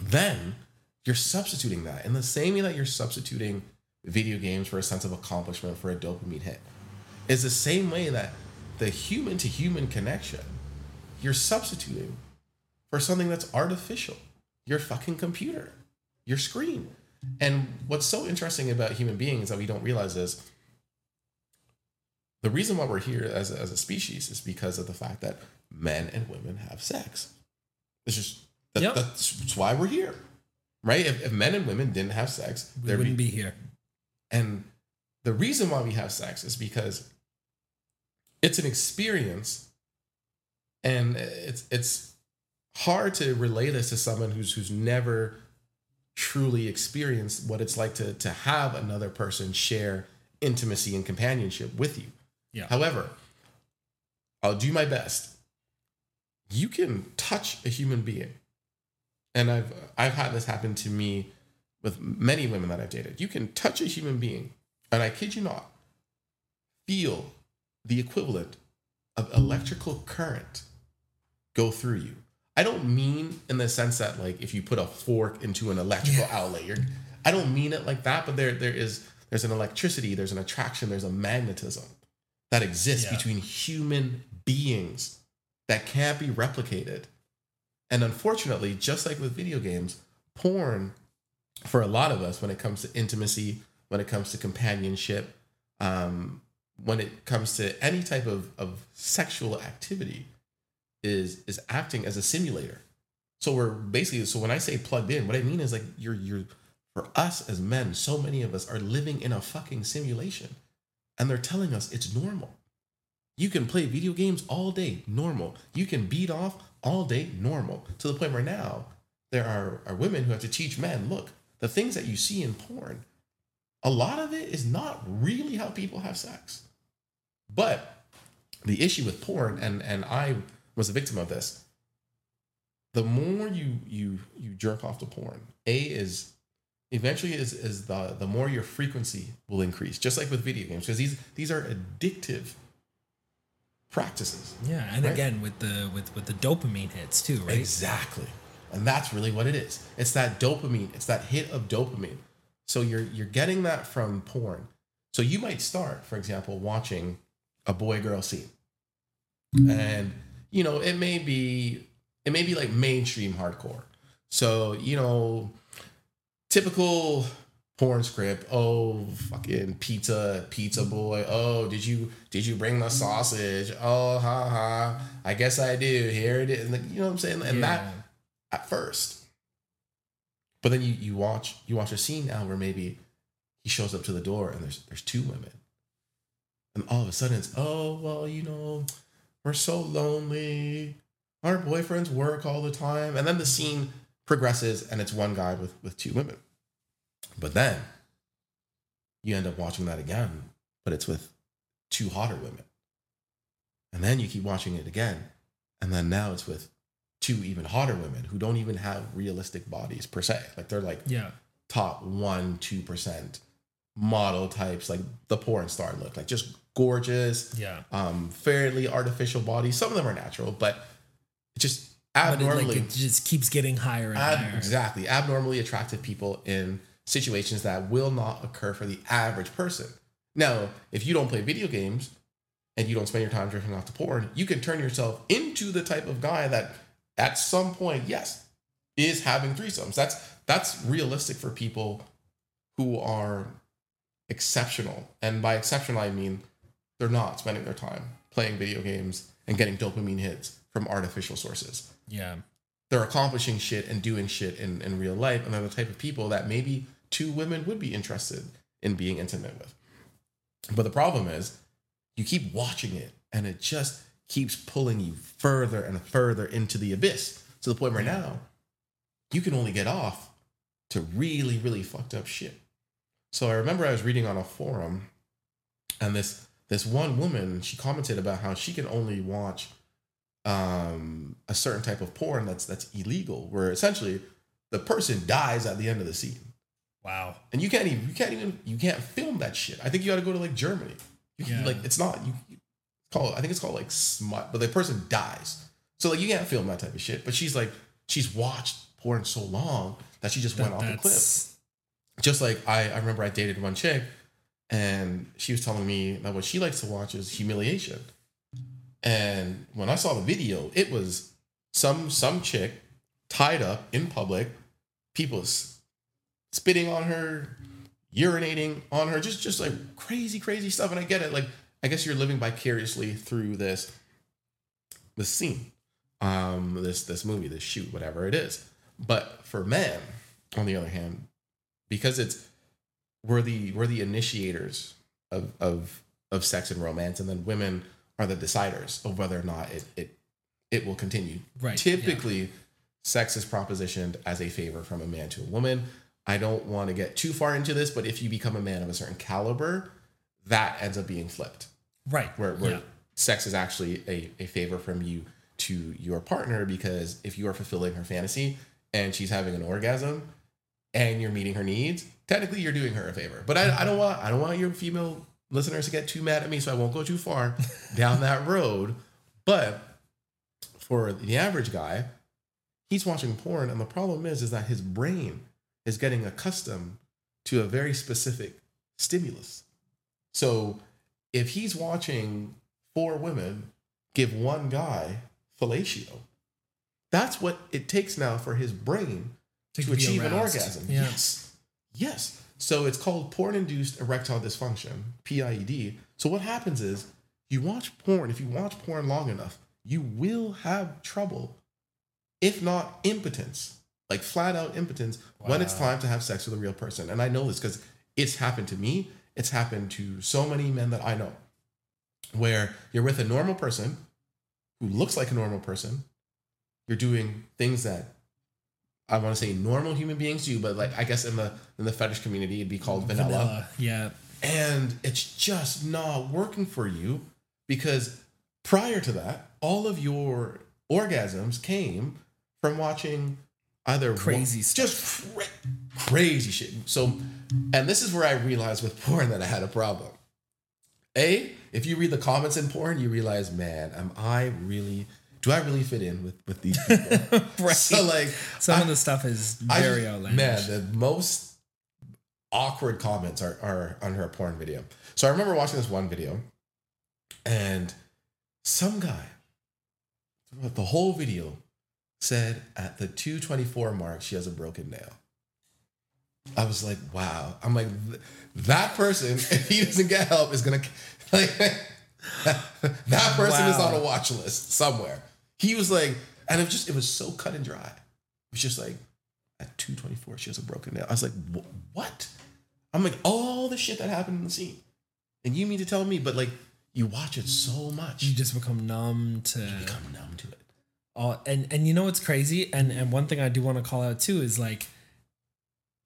Then you're substituting that in the same way that you're substituting video games for a sense of accomplishment for a dopamine hit. Is the same way that the human to human connection you're substituting for something that's artificial. Your fucking computer your screen and what's so interesting about human beings that we don't realize is the reason why we're here as a, as a species is because of the fact that men and women have sex. It's just that, Yep. that's, why we're here, right? If, if men and women didn't have sex, We wouldn't be here. and the reason why we have sex is because it's an experience, and it's it's hard to relay this to someone who's who's never truly experience what it's like to to have another person share intimacy and companionship with you. Yeah. However, I'll do my best. You can touch a human being. And I've I've had this happen to me with many women that I've dated. You can touch a human being, and I kid you not, feel the equivalent of electrical current go through you. I don't mean in the sense that like if you put a fork into an electrical Yeah. outlet, you're I don't mean it like that, but there there is there's an electricity, there's an attraction, there's a magnetism that exists Yeah. between human beings that can't be replicated. And unfortunately, just like with video games, porn for a lot of us when it comes to intimacy, when it comes to companionship, um, when it comes to any type of, of sexual activity, is is acting as a simulator. So we're basically so when I say plugged in, what I mean is like you're you're for us as men, so many of us are living in a fucking simulation. And they're telling us it's normal. You can play video games all day, normal. You can beat off all day, normal. To the point where now there are, are women who have to teach men look, the things that you see in porn, a lot of it is not really how people have sex. But the issue with porn, and and I was a victim of this, the more you you you jerk off to porn, A is eventually is is the the more your frequency will increase, just like with video games, because these these are addictive practices. Yeah, and Right. again with the with with the dopamine hits too, right? Exactly. And that's really what it is. It's that dopamine. It's that hit of dopamine. So you're you're getting that from porn. So you might start, for example, watching a boy girl scene. And you know, it may be it may be like mainstream hardcore. So, you know, typical porn script, oh fucking pizza, pizza boy. Oh, did you did you bring the sausage? Oh ha ha. I guess I do. Here it is. And like, you know what I'm saying? And that at first. But then you you watch you watch a scene now where maybe he shows up to the door and there's there's two women. And all of a sudden it's, oh well, you know, we're so lonely. Our boyfriends work all the time. And then the scene progresses and it's one guy with, with two women. But then you end up watching that again, but it's with two hotter women. And then you keep watching it again. And then now it's with two even hotter women who don't even have realistic bodies per se. Like they're like Yeah. top one, two percent model types, like the porn star look, like just gorgeous, Yeah. um, fairly artificial bodies. Some of them are natural, but it just But it, like abnormally it just keeps getting higher and ab- higher. exactly abnormally attractive people in situations that will not occur for the average person. Now, if you don't play video games and you don't spend your time drifting off to porn, you can turn yourself into the type of guy that at some point, yes, is having threesomes. That's that's realistic for people who are exceptional. And by exceptional I mean they're not spending their time playing video games and getting dopamine hits from artificial sources. Yeah. they're accomplishing shit and doing shit in, in real life and they're the type of people that maybe two women would be interested in being intimate with. But the problem is you keep watching it and it just keeps pulling you further and further into the abyss to the point where now you can only get off to really really fucked up shit. So i remember i was reading on a forum and this this one woman she commented about how she can only watch um, a certain type of porn that's that's illegal, where essentially the person dies at the end of the scene, Wow. and you can't even you can't even you can't film that shit. I think you got to go to like Germany. You can, Yeah. Like it's not you you- call it, I think it's called like smut, but the person dies, so like you can't film that type of shit. But she's like she's watched porn so long that she just went off the cliff just like I, I remember I dated one chick and she was telling me that what she likes to watch is humiliation. And when I saw the video, it was some some chick tied up in public, people spitting on her, urinating on her, just just like crazy, crazy stuff. And I get it. Like I guess you're living vicariously through this this scene, um, this this movie, this shoot, whatever it is. But for men, on the other hand, because it's we're the we're the initiators of of of sex and romance, and then women are the deciders of whether or not it it it will continue. right. yeah. Typically, sex is propositioned as a favor from a man to a woman. I don't want to get too far into this, but if you become a man of a certain caliber, that ends up being flipped Right. where, where yeah. sex is actually a, a favor from you to your partner because if you are fulfilling her fantasy and she's having an orgasm and you're meeting her needs, technically you're doing her a favor. But I, I don't want I don't want your female listeners to get too mad at me, so I won't go too far down that road. But for the average guy, he's watching porn, and the problem is, is that his brain is getting accustomed to a very specific stimulus. So if he's watching four women give one guy fellatio, that's what it takes now for his brain to, be achieve an orgasm. Yeah. Yes. Yes. So it's called porn induced erectile dysfunction, PIED. So what happens is you watch porn, if you watch porn long enough, you will have trouble, if not impotence, like flat out impotence, when it's time to have sex with a real person. And I know this because it's happened to me. It's happened to so many men that I know, where you're with a normal person who looks like a normal person. You're doing things that I want to say normal human beings do, but like I guess in the in the fetish community it'd be called vanilla. Yeah. And it's just not working for you because prior to that, all of your orgasms came from watching either Crazy just cra- crazy shit. So, and this is where I realized with porn that I had a problem. A, if you read the comments in porn, you realize, man, am I really? Do I really fit in with with these people? Right. So like, Some I- of the stuff is I very just- outlandish. Man, the most awkward comments are, are under a porn video. So I remember watching this one video, and some guy, throughout the whole video, said at the 224 mark, she has a broken nail. I was like, wow. I'm like, that person, if he doesn't get help, is gonna like that person is on a watch list somewhere. He was like, and it just it was so cut and dry. It was just like at 224, she has a broken nail. I was like, what? I'm like, all the shit that happened in the scene. And you mean to tell me, but like you watch it so much, you just become numb to you become numb to it. Oh, and and you know what's crazy and and one thing i do want to call out too is like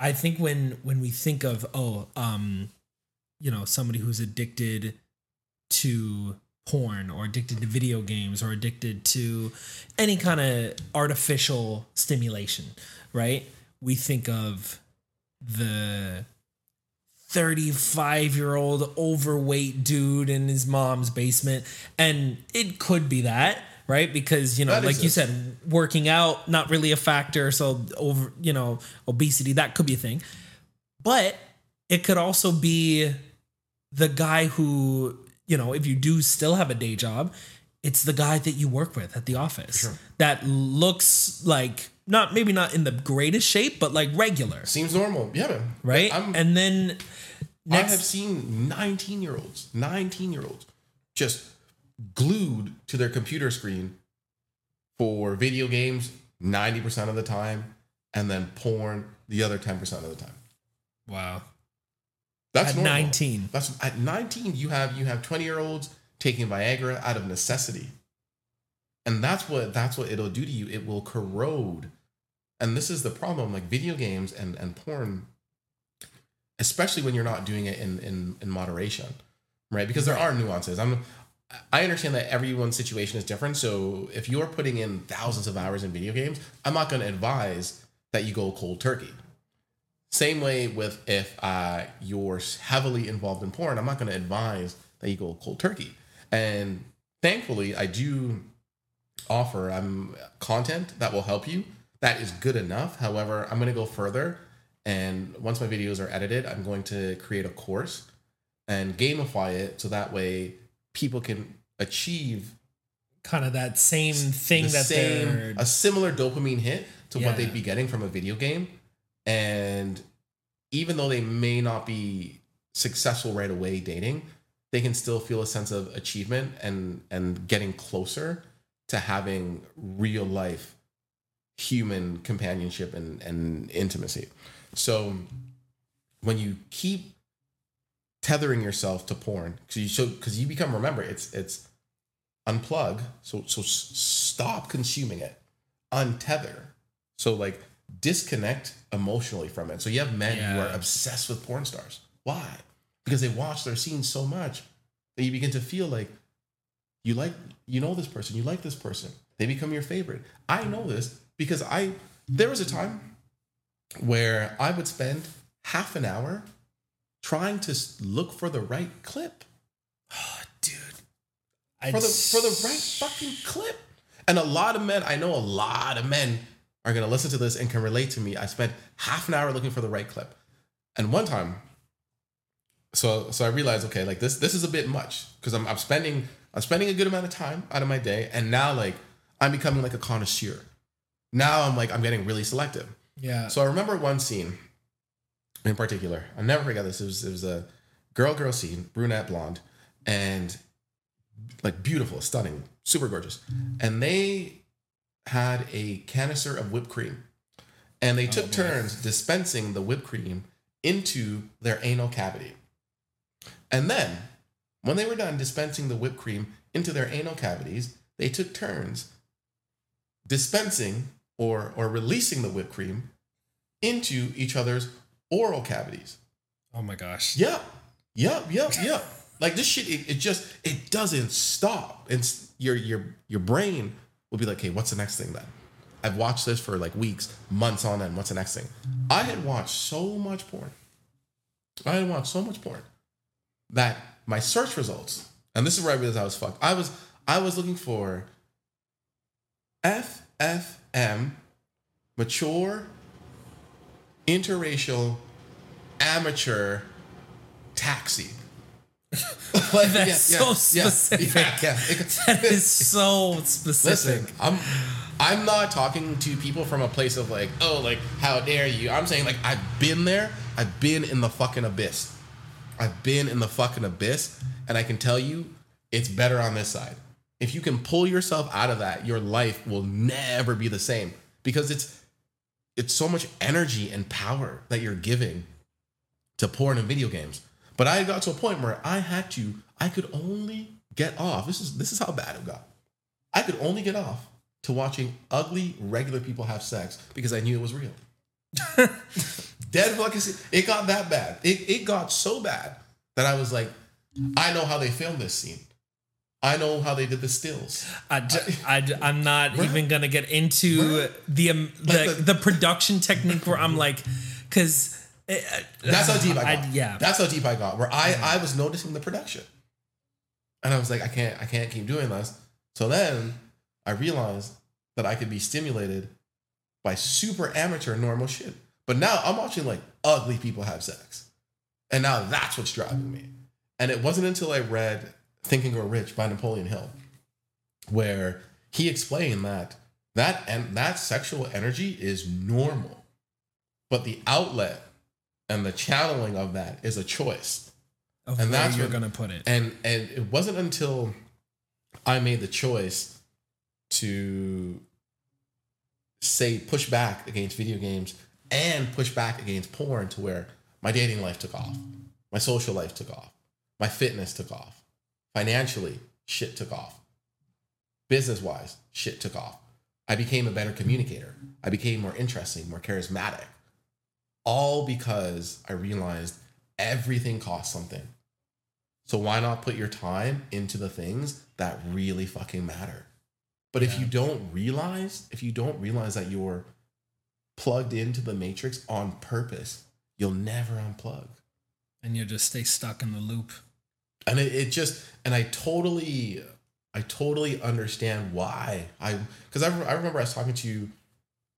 i think when when we think of oh um you know somebody who's addicted to porn or addicted to video games or addicted to any kind of artificial stimulation right? We think of the 35 year old overweight dude in his mom's basement and it could be that right? Because you know That like you said working out not really a factor so over you know obesity that could be a thing. But it could also be the guy who you know if you do still have a day job it's the guy that you work with at the office Sure. that looks like not maybe not in the greatest shape but like regular Seems normal. Yeah, man. right I'm, and then I have seen 19 year olds, 19 year olds just glued to their computer screen for video games 90% of the time and then porn the other 10% of the time. wow That's at normal. 19 That's at 19 you have you have 20 year olds taking Viagra out of necessity. And that's what that's what it'll do to you. It will corrode. And this is the problem like video games and and porn especially when you're not doing it in in in moderation. Right? Because there are nuances. I'm I understand that everyone's situation is different. So if you're putting in thousands of hours in video games, I'm not going to advise that you go cold turkey. Same way with if uh, you're heavily involved in porn, I'm not going to advise that you go cold turkey. And thankfully, I do offer um, content that will help you. That is good enough. However, I'm going to go further. And once my videos are edited, I'm going to create a course and gamify it so that way people can achieve kind of that same thing the that same they're a similar dopamine hit to Yeah. what they'd be getting from a video game and even though they may not be successful right away dating they can still feel a sense of achievement and and getting closer to having real life human companionship and and intimacy. So when you keep tethering yourself to porn because you so because you become remember it's it's unplug so so stop consuming it. Untether. So like disconnect emotionally from it. So you have men who are obsessed with porn stars. Why? Because they watch their scenes so much that you begin to feel like you like you know this person you like this person. They become your favorite. I know this because i there was a time where i would spend half an hour trying to look for the right clip. Oh, dude. For the for the right fucking clip. And a lot of men, I know a lot of men are gonna listen to this and can relate to me. I spent half an hour looking for the right clip. And one time, so so I realized, okay, like this this is a bit much because I'm I'm spending I'm spending a good amount of time out of my day, and now like I'm becoming like a connoisseur. Now I'm like I'm getting really selective. Yeah. So I remember one scene in particular. I'll never forget this. It was it was a girl girl scene, brunette blonde, and like beautiful, stunning, super gorgeous. And they had a canister of whipped cream. And they oh, took boy. turns dispensing the whipped cream into their anal cavity. And then, when they were done dispensing the whipped cream into their anal cavities, they took turns dispensing or, or releasing the whipped cream into each other's oral cavities. oh my gosh. Yep. Yep. Yep. Yep. like this shit, it, it just it doesn't stop. And your your your brain will be like, hey, what's the next thing then? I've watched this for like weeks, months on end. What's the next thing? I had watched so much porn. I had watched so much porn that my search results, and this is where I realized I was fucked. I was I was looking for FFM, mature, interracial, amateur, taxi. Like, That's so specific. Yeah, yeah. That is so specific. Listen, I'm I'm not talking to people from a place of like, oh, like how dare you? I'm saying like I've been there. I've been in the fucking abyss. I've been in the fucking abyss, and I can tell you, it's better on this side. If you can pull yourself out of that, your life will never be the same because it's it's so much energy and power that you're giving to porn and video games. But I got to a point where I had to, I could only get off. This is this is how bad it got. I could only get off to watching ugly regular people have sex because I knew it was real. Dead fucking it got that bad. It it got so bad that I was like, I know how they filmed this scene. I know how they did the stills. I, I, I'm not Right. even gonna get into Right. the, um, Like the, the- the production technique where I'm like, because Uh, that's how deep I got. yeah. That's how deep I got. Where I I was noticing the production, and I was like, I can't I can't keep doing this. So then I realized that I could be stimulated by super amateur normal shit. But now I'm watching like ugly people have sex, and now that's what's driving me. And it wasn't until I read Think and Grow Rich by Napoleon Hill, where he explained that that and that sexual energy is normal, but the outlet and the channeling of that is a choice. of and where that's you're what- gonna put it. And and it wasn't until I made the choice to say push back against video games and push back against porn to where my dating life took off, my social life took off, my fitness took off, financially shit took off, business wise shit took off. I became a better communicator. I became more interesting, more charismatic. All because I realized everything costs something. So why not put your time into the things that really fucking matter? But if you don't realize, if you don't realize that you're plugged into the matrix on purpose, you'll never unplug. and you just stay stuck in the loop. And it, it just, and I totally, I totally understand why I, because I, I remember I was talking to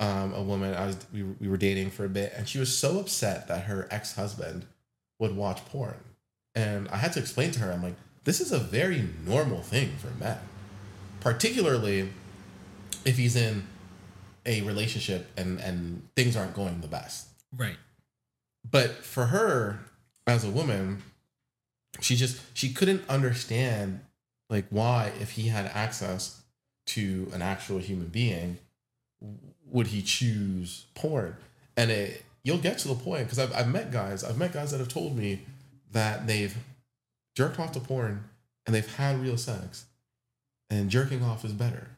um, a woman, I was, we, were- we were dating for a bit, and she was so upset that her ex husband would watch porn. And I had to explain to her, I'm like, this is a very normal thing for men, particularly if he's in a relationship and, and things aren't going the best. Right. But for her, as a woman, she just she couldn't understand like why if he had access to an actual human being would he choose porn and it you'll get to the point because I've, I've met guys i've met guys that have told me that they've jerked off to porn and they've had real sex and jerking off is better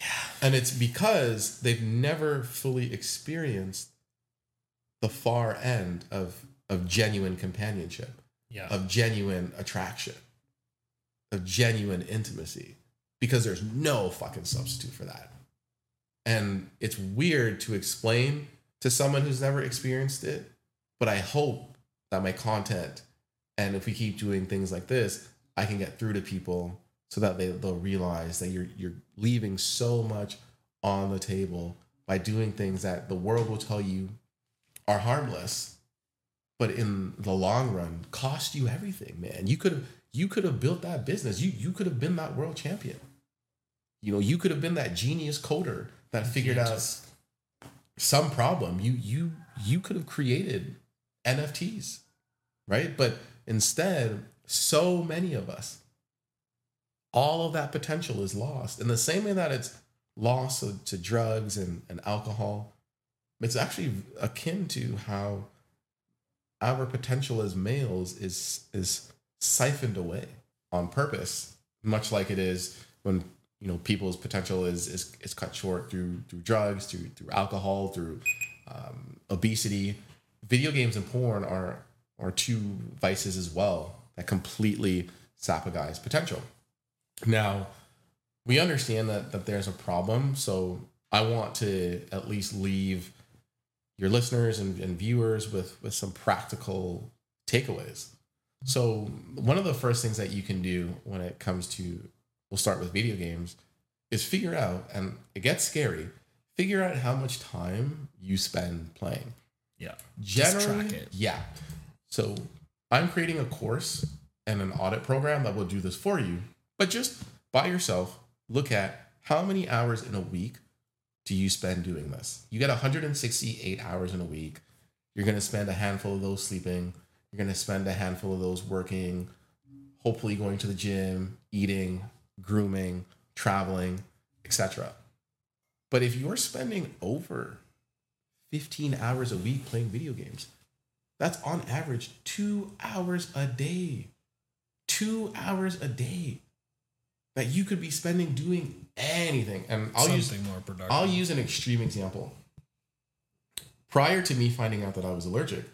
Yeah. and it's because they've never fully experienced the far end of of genuine companionship Yeah. of genuine attraction, of genuine intimacy, because there's no fucking substitute for that. And it's weird to explain to someone who's never experienced it, but I hope that my content and if we keep doing things like this, I can get through to people so that they they'll realize that you're you're leaving so much on the table by doing things that the world will tell you are harmless, but in the long run cost you everything, man. You could have you could have built that business. You you could have been that world champion. You know, you could have been that genius coder that figured out some problem. You you you could have created NFTs, right? But instead, so many of us, all of that potential is lost. In the same way that it's lost to, to drugs and, and alcohol, it's actually akin to how our potential as males is is siphoned away on purpose, much like it is when you know people's potential is is, is cut short through through drugs, through through alcohol, through um, obesity. Video games and porn are are two vices as well that completely sap a guy's potential. Now, we understand that that there's a problem, so I want to at least leave your listeners and, and viewers with with some practical takeaways. So one of the first things that you can do when it comes to we'll start with video games is figure out and it gets scary figure out how much time you spend playing. Yeah. Just generally track it. yeah. So i'm creating a course and an audit program that will do this for you but just by yourself look at how many hours in a week do you spend doing this? You get 168 hours in a week. You're going to spend a handful of those sleeping. You're going to spend a handful of those working hopefully going to the gym eating grooming traveling etc but if you're spending over 15 hours a week playing video games. That's on average two hours a day. Two hours a day that you could be spending doing anything. And I'll use more productive. I'll use an extreme example. Prior to me finding out that I was allergic,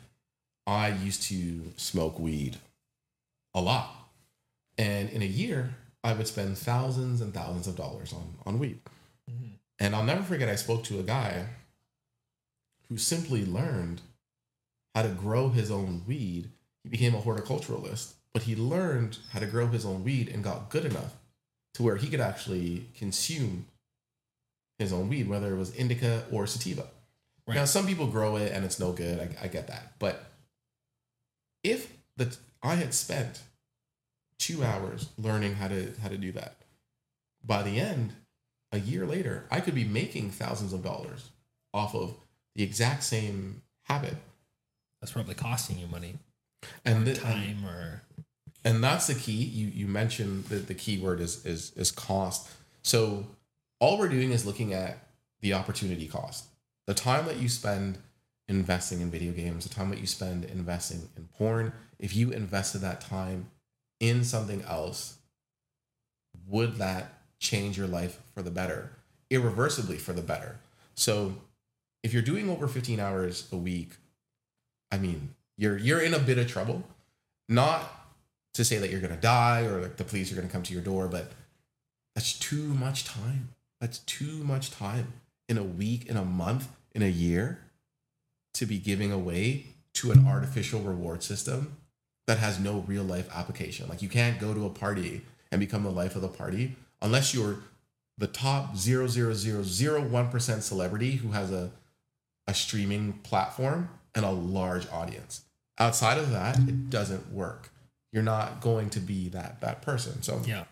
I used to smoke weed a lot. And in a year, I would spend thousands and thousands of dollars on, on weed. Mhm. And I'll never forget, I spoke to a guy who simply learned how to grow his own weed. He became a horticulturalist, but he learned how to grow his own weed and got good enough to where he could actually consume his own weed, whether it was indica or sativa. Right. Now, some people grow it and it's no good. I, I get that. But if the I had spent two hours learning how to how to do that, by the end, a year later, I could be making thousands of dollars off of the exact same habit. That's probably costing you money, And or the, and, time, or and that's the key. You you mentioned that the key word is is is cost. So all we're doing is looking at the opportunity cost. The time that you spend investing in video games, the time that you spend investing in porn, if you invested that time in something else, would that change your life for the better? Irreversibly for the better. So if you're doing over 15 hours a week, I mean, you're you're in a bit of trouble. Not to say that you're gonna die or like the police are gonna come to your door, but that's too much time. That's too much time in a week, in a month, in a year to be giving away to an artificial reward system that has no real life application. Like you can't go to a party and become the life of the party unless you're the top 0.0001% celebrity who has a, a streaming platform and a large audience. Outside of that, it doesn't work. You're not going to be that that person. So yeah,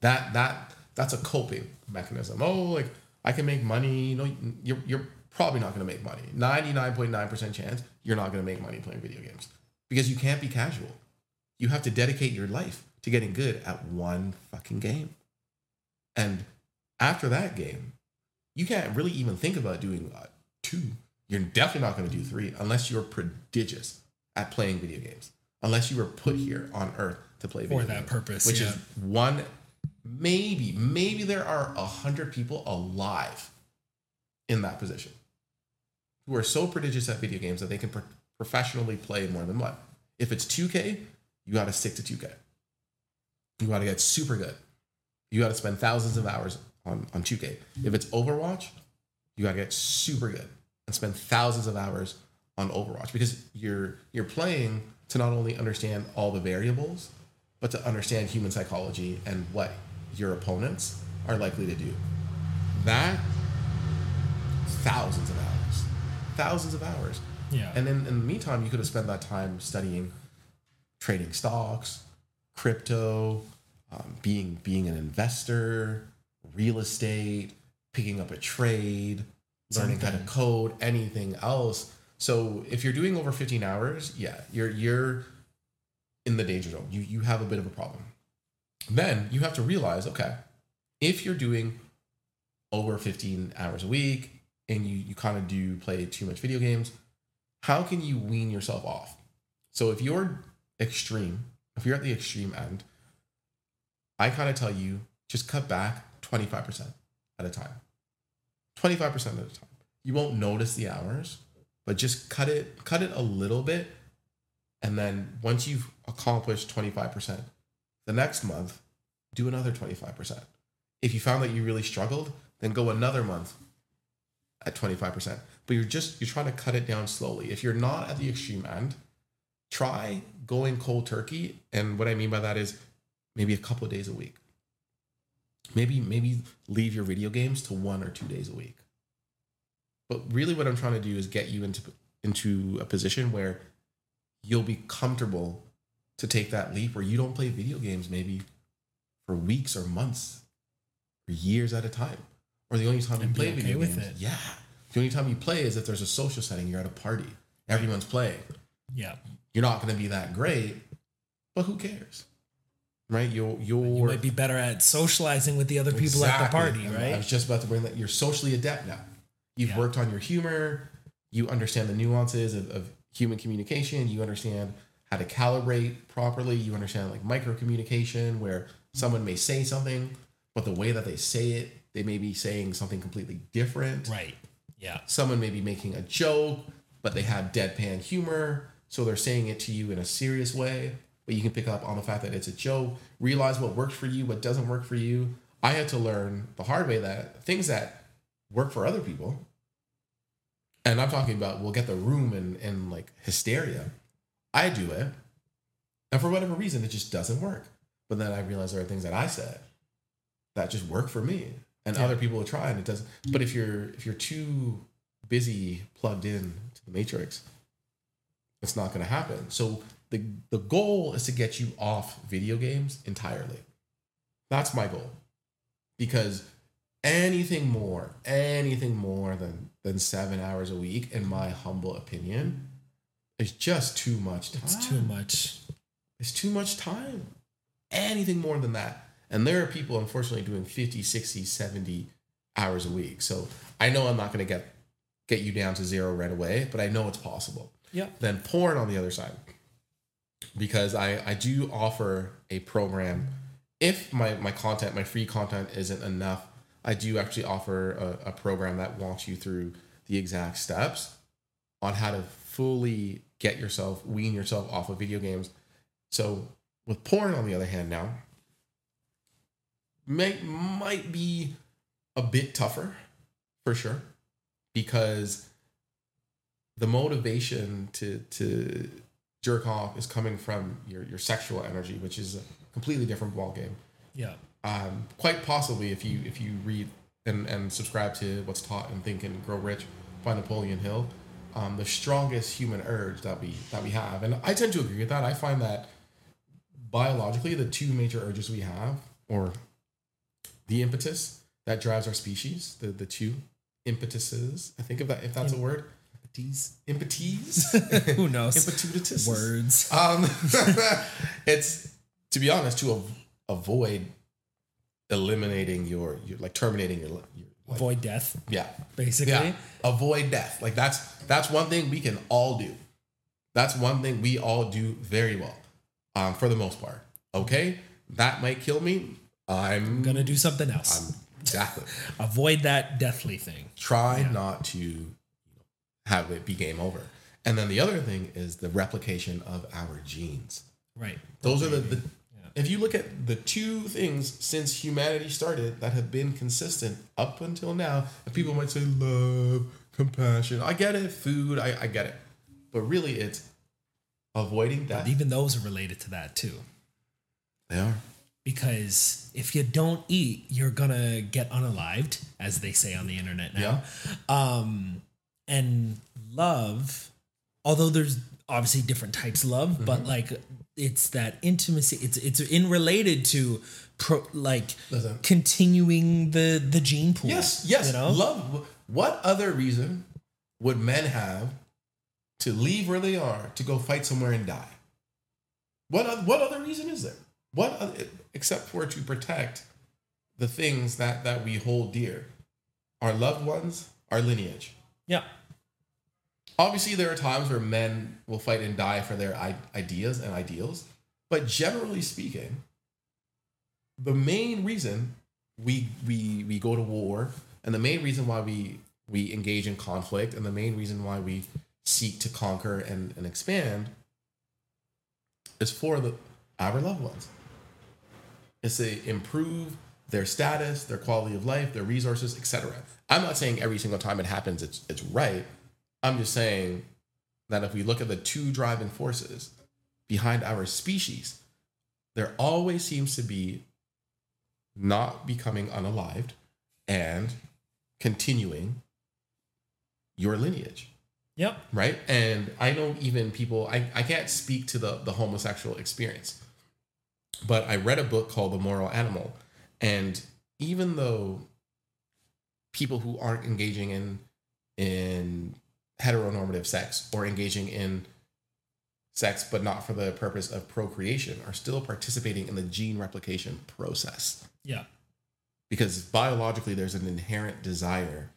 that that that's a coping mechanism. Oh, like I can make money. You know, you're you're probably not going to make money. Ninety nine point nine percent chance you're not going to make money playing video games because you can't be casual. You have to dedicate your life to getting good at one fucking game, and after that game, you can't really even think about doing uh, two. You're definitely not going to do three unless you're prodigious at playing video games. Unless you were put here on Earth to play video for that games purpose. which yeah. is one maybe maybe there are a hundred people alive in that position who are so prodigious at video games that they can professionally play more than one if it's 2k you got to stick to 2k you got to get super good. You got to spend thousands of hours on, on 2k if it's overwatch you got to get super good and spend thousands of hours on overwatch because you're you're playing to not only understand all the variables but to understand human psychology and what your opponents are likely to do. That thousands of hours, thousands of hours. Yeah. And then in the meantime, you could have spent that time studying trading stocks, crypto, um, being being an investor, real estate, picking up a trade, learning how to code, anything else. So if you're doing over 15 hours, yeah, you're you're in the danger zone. You you have a bit of a problem. Then you have to realize, okay, if you're doing over 15 hours a week and you you kind of do play too much video games, how can you wean yourself off? So if you're extreme, if you're at the extreme end, I kind of tell you just cut back 25% at a time. 25% at a time. You won't notice the hours, but just cut it cut it a little bit and then once you've accomplished 25%, the next month do another 25%. If you found that you really struggled, then go another month at 25%. But you're just you're trying to cut it down slowly. If you're not at the extreme end, try going cold turkey. And what I mean by that is maybe a couple of days a week. Maybe maybe leave your video games to one or two days a week. But really what I'm trying to do is get you into into a position where you'll be comfortable to take that leap where you don't play video games maybe for weeks or months or years at a time. Or the only time you And be play okay video with games. it. Yeah. The only time you play is if there's a social setting, you're at a party, everyone's playing. Yeah. You're not going to be that great, but who cares? Right? You're, you're You might be better at socializing with the other people at the party, And I right? was just about to bring that. You're socially adept now. You've Yeah. worked on your humor. You understand the nuances of, of human communication. You understand how to calibrate properly. You understand like micro communication, where someone may say something, but the way that they say it, they may be saying something completely different. Right. Yeah. Someone may be making a joke, but they have deadpan humor. So they're saying it to you in a serious way, but you can pick up on the fact that it's a joke, realize what works for you, what doesn't work for you. I had to learn the hard way that things that work for other people, and I'm talking about we'll get the room and, and like hysteria. I do it. And for whatever reason, it just doesn't work. But then I realized there are things that I said that just work for me. And Yeah. other people will try and it doesn't. But if you're if you're too busy plugged in to the matrix, it's not gonna happen. So the the goal is to get you off video games entirely. That's my goal. Because anything more, anything more than than seven hours a week, in my humble opinion, is just too much time. It's too much. It's too much time. Anything more than that. And there are people, unfortunately, doing 50, 60, 70 hours a week. So I know I'm not going to get get you down to zero right away, but I know it's possible. Yeah. Then porn on the other side. Because I, I do offer a program. If my, my content, my free content isn't enough, I do actually offer a, a program that walks you through the exact steps on how to fully get yourself, wean yourself off of video games. So with porn, on the other hand, now might might be a bit tougher for sure because the motivation to to jerk off is coming from your your sexual energy, which is a completely different ballgame. Yeah. Um, quite possibly, if you if you read and, and subscribe to what's taught in Think and Grow Rich by Napoleon Hill, um, the strongest human urge that we that we have, and I tend to agree with that. I find that biologically, the two major urges we have, or the impetus that drives our species, the the two impetuses. I think if that if that's a word, Tease. impetes, Who knows? impetutus. Words. Um, it's to be honest to av- avoid eliminating your, your like terminating your, your like, Avoid death, yeah basically. yeah avoid death like that's that's one thing we can all do that's one thing we all do very well um for the most part okay that might kill me i'm I'm gonna do something else. I'm exactly Avoid that deathly thing. try not to have it be game over and then the other thing is the replication of our genes Right. Those are the, the if you look at the two things since humanity started that have been consistent up until now, and people might say love, compassion. I get it, food, I, I get it. But really it's avoiding death. Even those are related to that too. They are. because if you don't eat, you're gonna get unalived, as they say on the internet now. Um, and love, although there's obviously different types of love, Mm-hmm. but like it's that intimacy. It's it's in related to pro like Listen. continuing the the gene pool. Yes, yes. You know? Love. What other reason would men have to leave where they are to go fight somewhere and die? What what other reason is there? What except for to protect the things that that we hold dear, our loved ones, our lineage. yeah. Obviously, there are times where men will fight and die for their ideas and ideals, but generally speaking, the main reason we we we go to war and the main reason why we we engage in conflict and the main reason why we seek to conquer and, and expand is for the our loved ones. It's to improve their status, their quality of life, their resources, etc. I'm not saying every single time it happens it's it's right. I'm just saying that if we look at the two driving forces behind our species, there always seems to be not becoming unalived and continuing your lineage Yep. right and i know even people i, I can't speak to the, the homosexual experience but i read a book called the moral animal and even though people who aren't engaging in in heteronormative sex or engaging in sex but not for the purpose of procreation are still participating in the gene replication process Yeah. because biologically there's an inherent desire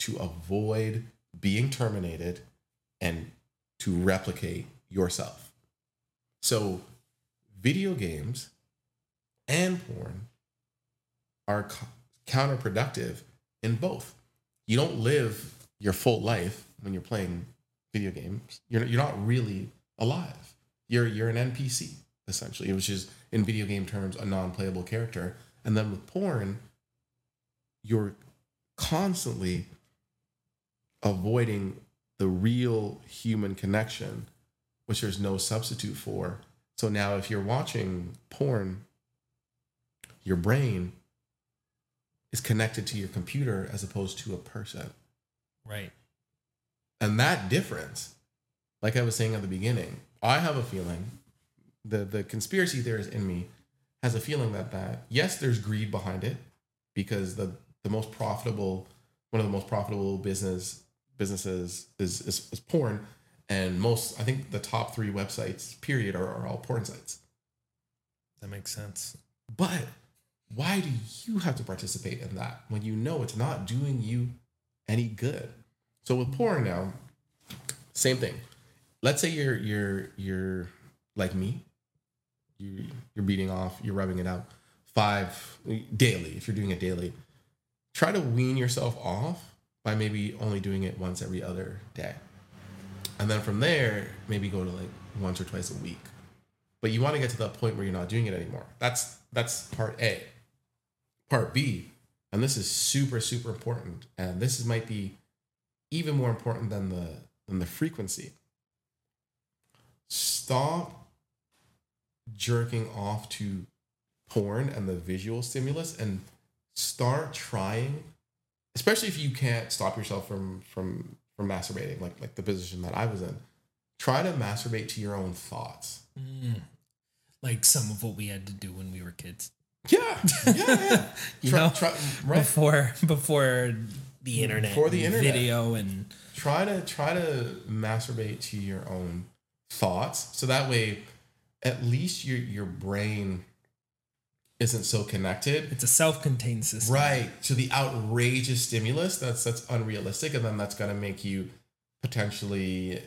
to avoid being terminated and to replicate yourself. So, video games and porn are co- counterproductive in both. You don't live your full life when you're playing video games. You're you're not really alive. You're you're an NPC essentially, which is in video game terms a non-playable character. And then with porn, you're constantly avoiding the real human connection, which there's no substitute for. So now, if you're watching porn, your brain is connected to your computer as opposed to a person. Right. And that difference, like I was saying at the beginning, I have a feeling the the conspiracy theorist in me has a feeling that that yes, there's greed behind it because the the most profitable one of the most profitable business businesses is is, is porn, and most I think the top three websites period are, are all porn sites. That makes sense. But why do you have to participate in that when you know it's not doing you any good? So with porn now, same thing. Let's say you're you're you're like me. You you're beating off, you're rubbing it out five daily. If you're doing it daily, try to wean yourself off by maybe only doing it once every other day, and then from there maybe go to like once or twice a week. But you want to get to that point where you're not doing it anymore. That's that's part A. Part B, and this is super super important, and this is, might be even more important than the than the frequency. Stop jerking off to porn and the visual stimulus and start trying especially if you can't stop yourself from from from masturbating like like the position that I was in try to masturbate to your own thoughts Mm. Like some of what we had to do when we were kids. yeah yeah yeah You Try- know, try- right Before before the internet, Before the internet. video, and try to try to masturbate to your own thoughts so that way at least your your brain isn't so connected it's a self-contained system. right to the outrageous stimulus that's that's unrealistic and then that's going to make you potentially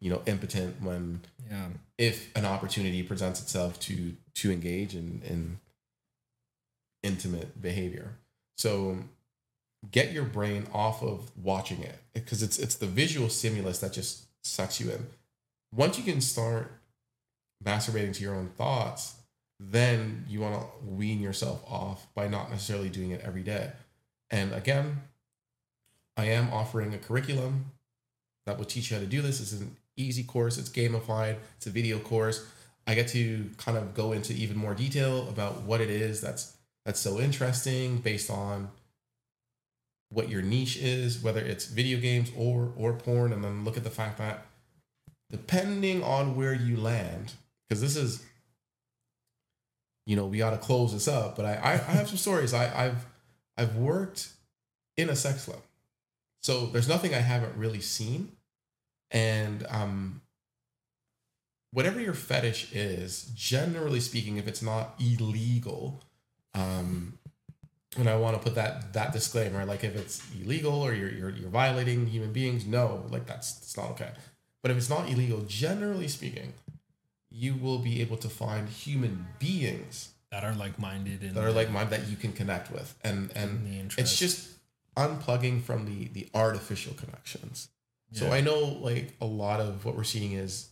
you know impotent when Yeah. if an opportunity presents itself to to engage in in intimate behavior so get your brain off of watching it because it's it's the visual stimulus that just sucks you in once you can start masturbating to your own thoughts then you want to wean yourself off by not necessarily doing it every day. And again i am offering a curriculum that will teach you how to do this. It's an easy course. It's gamified it's a video course. I get to kind of go into even more detail about what it is that's that's so interesting based on what your niche is, whether it's video games or or porn, and then look at the fact that depending on where you land, because this is, you know, we got to close this up. But I, I, I have some stories. I, I've I've worked in a sex club, so there's nothing I haven't really seen, and um, whatever your fetish is, generally speaking, if it's not illegal, um, and I want to put that that disclaimer, like if it's illegal or you're you're, you're violating human beings, no, like that's it's not okay. But if it's not illegal, generally speaking, you will be able to find human beings that are like minded and that are like minded that you can connect with, and and it's just unplugging from the the artificial connections. Yeah. So I know like a lot of what we're seeing is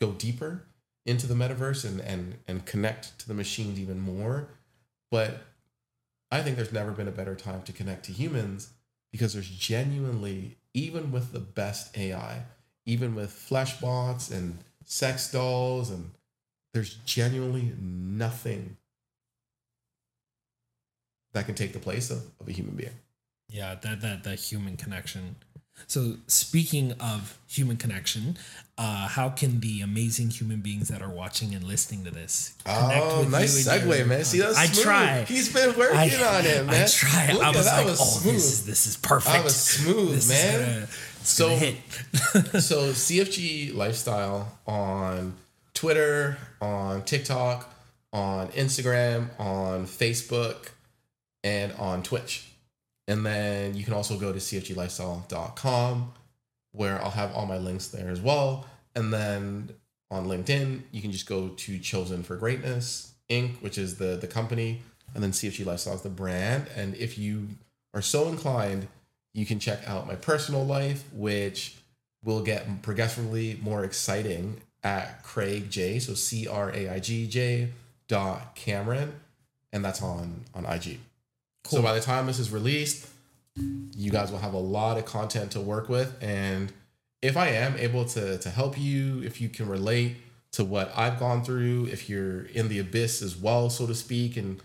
go deeper into the metaverse and and and connect to the machines even more, but I think there's never been a better time to connect to humans because there's genuinely, even with the best AI, even with flesh bots and sex dolls, and there's genuinely nothing that can take the place of, of a human being. Yeah, that that that human connection so, speaking of human connection, uh, how can the amazing human beings that are watching and listening to this connect oh, with nice you segue, man. See, that's I smooth. try. He's been working I, on it, man. I try. Look I was like, was oh, smooth. This is, this is perfect. I was smooth, this man. Gonna, so, so CFG lifestyle on Twitter, on TikTok, on Instagram, on Facebook, and on Twitch. And then you can also go to cfglifestyle.com where I'll have all my links there as well. And then on LinkedIn, you can just go to Chosen for Greatness Inc., which is the, the company, and then CFG Lifestyle is the brand. And if you are so inclined, you can check out my personal life, which will get progressively more exciting at Craig J. So C R A I G J dot Cameron, and that's on on IG. Cool. So by the time this is released, you guys will have a lot of content to work with. And if I am able to to help you, if you can relate to what I've gone through, if you're in the abyss as well, so to speak, and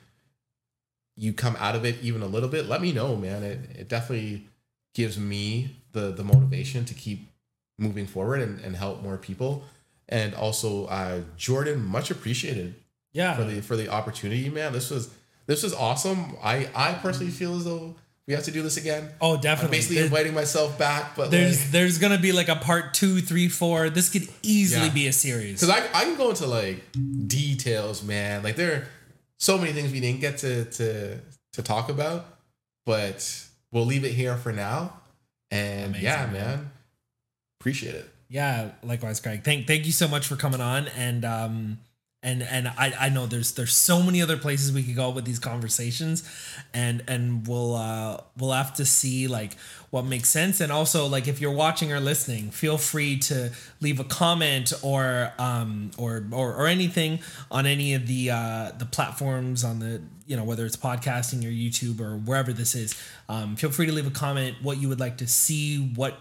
you come out of it even a little bit, let me know, man. It it definitely gives me the the motivation to keep moving forward and, and help more people. And also uh Jordan, much appreciated. Yeah. For the for the opportunity, man. This was this was awesome. I I personally feel as though we have to do this again. Oh, definitely. I'm basically there's, inviting myself back, but there's like, there's gonna be like a part two, three, four. This could easily yeah. be a series. Because I I can go into like details, man. Like there are so many things we didn't get to to to talk about, but we'll leave it here for now. And Amazing, yeah, man. man, appreciate it. Yeah, likewise, Craig. Thank thank you so much for coming on and um and and I, I know there's there's so many other places we could go with these conversations and and we'll uh we'll have to see like what makes sense. And also like if you're watching or listening feel free to leave a comment or um or or, or anything on any of the uh the platforms on the you know whether it's podcasting or youtube or wherever this is. Um feel free to leave a comment what you would like to see what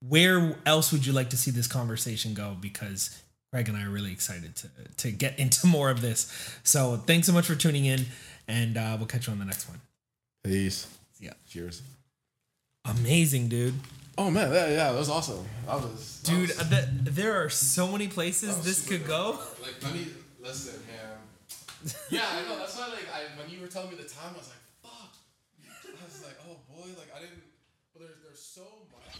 where else would you like to see this conversation go? Because Greg and I are really excited to to get into more of this. So thanks so much for tuning in, and uh, we'll catch you on the next one. Peace. Yeah. Cheers. Amazing, dude. Oh man, yeah, yeah, that was awesome. That was, that dude. Was, the, there are so many places this could go. Like, let me listen, man. yeah, I know. That's why, like, I when you were telling me the time, I was like, fuck. I was like, oh boy, like I didn't. But there's there's so much.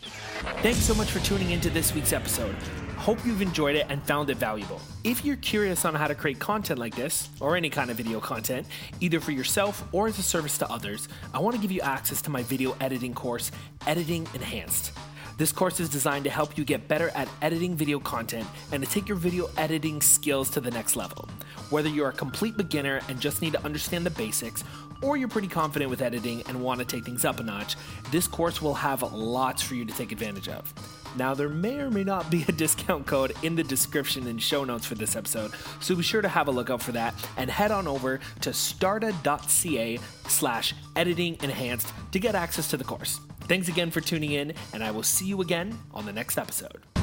Thanks so much for tuning into this week's episode. Hope you've enjoyed it and found it valuable. If you're curious on how to create content like this, or any kind of video content, either for yourself or as a service to others, I want to give you access to my video editing course, Editing Enhanced. This course is designed to help you get better at editing video content and to take your video editing skills to the next level. Whether you're a complete beginner and just need to understand the basics, or you're pretty confident with editing and want to take things up a notch, this course will have lots for you to take advantage of. Now, there may or may not be a discount code in the description and show notes for this episode, so be sure to have a look out for that and head on over to starta.ca slash editing enhanced to get access to the course. Thanks again for tuning in, and I will see you again on the next episode.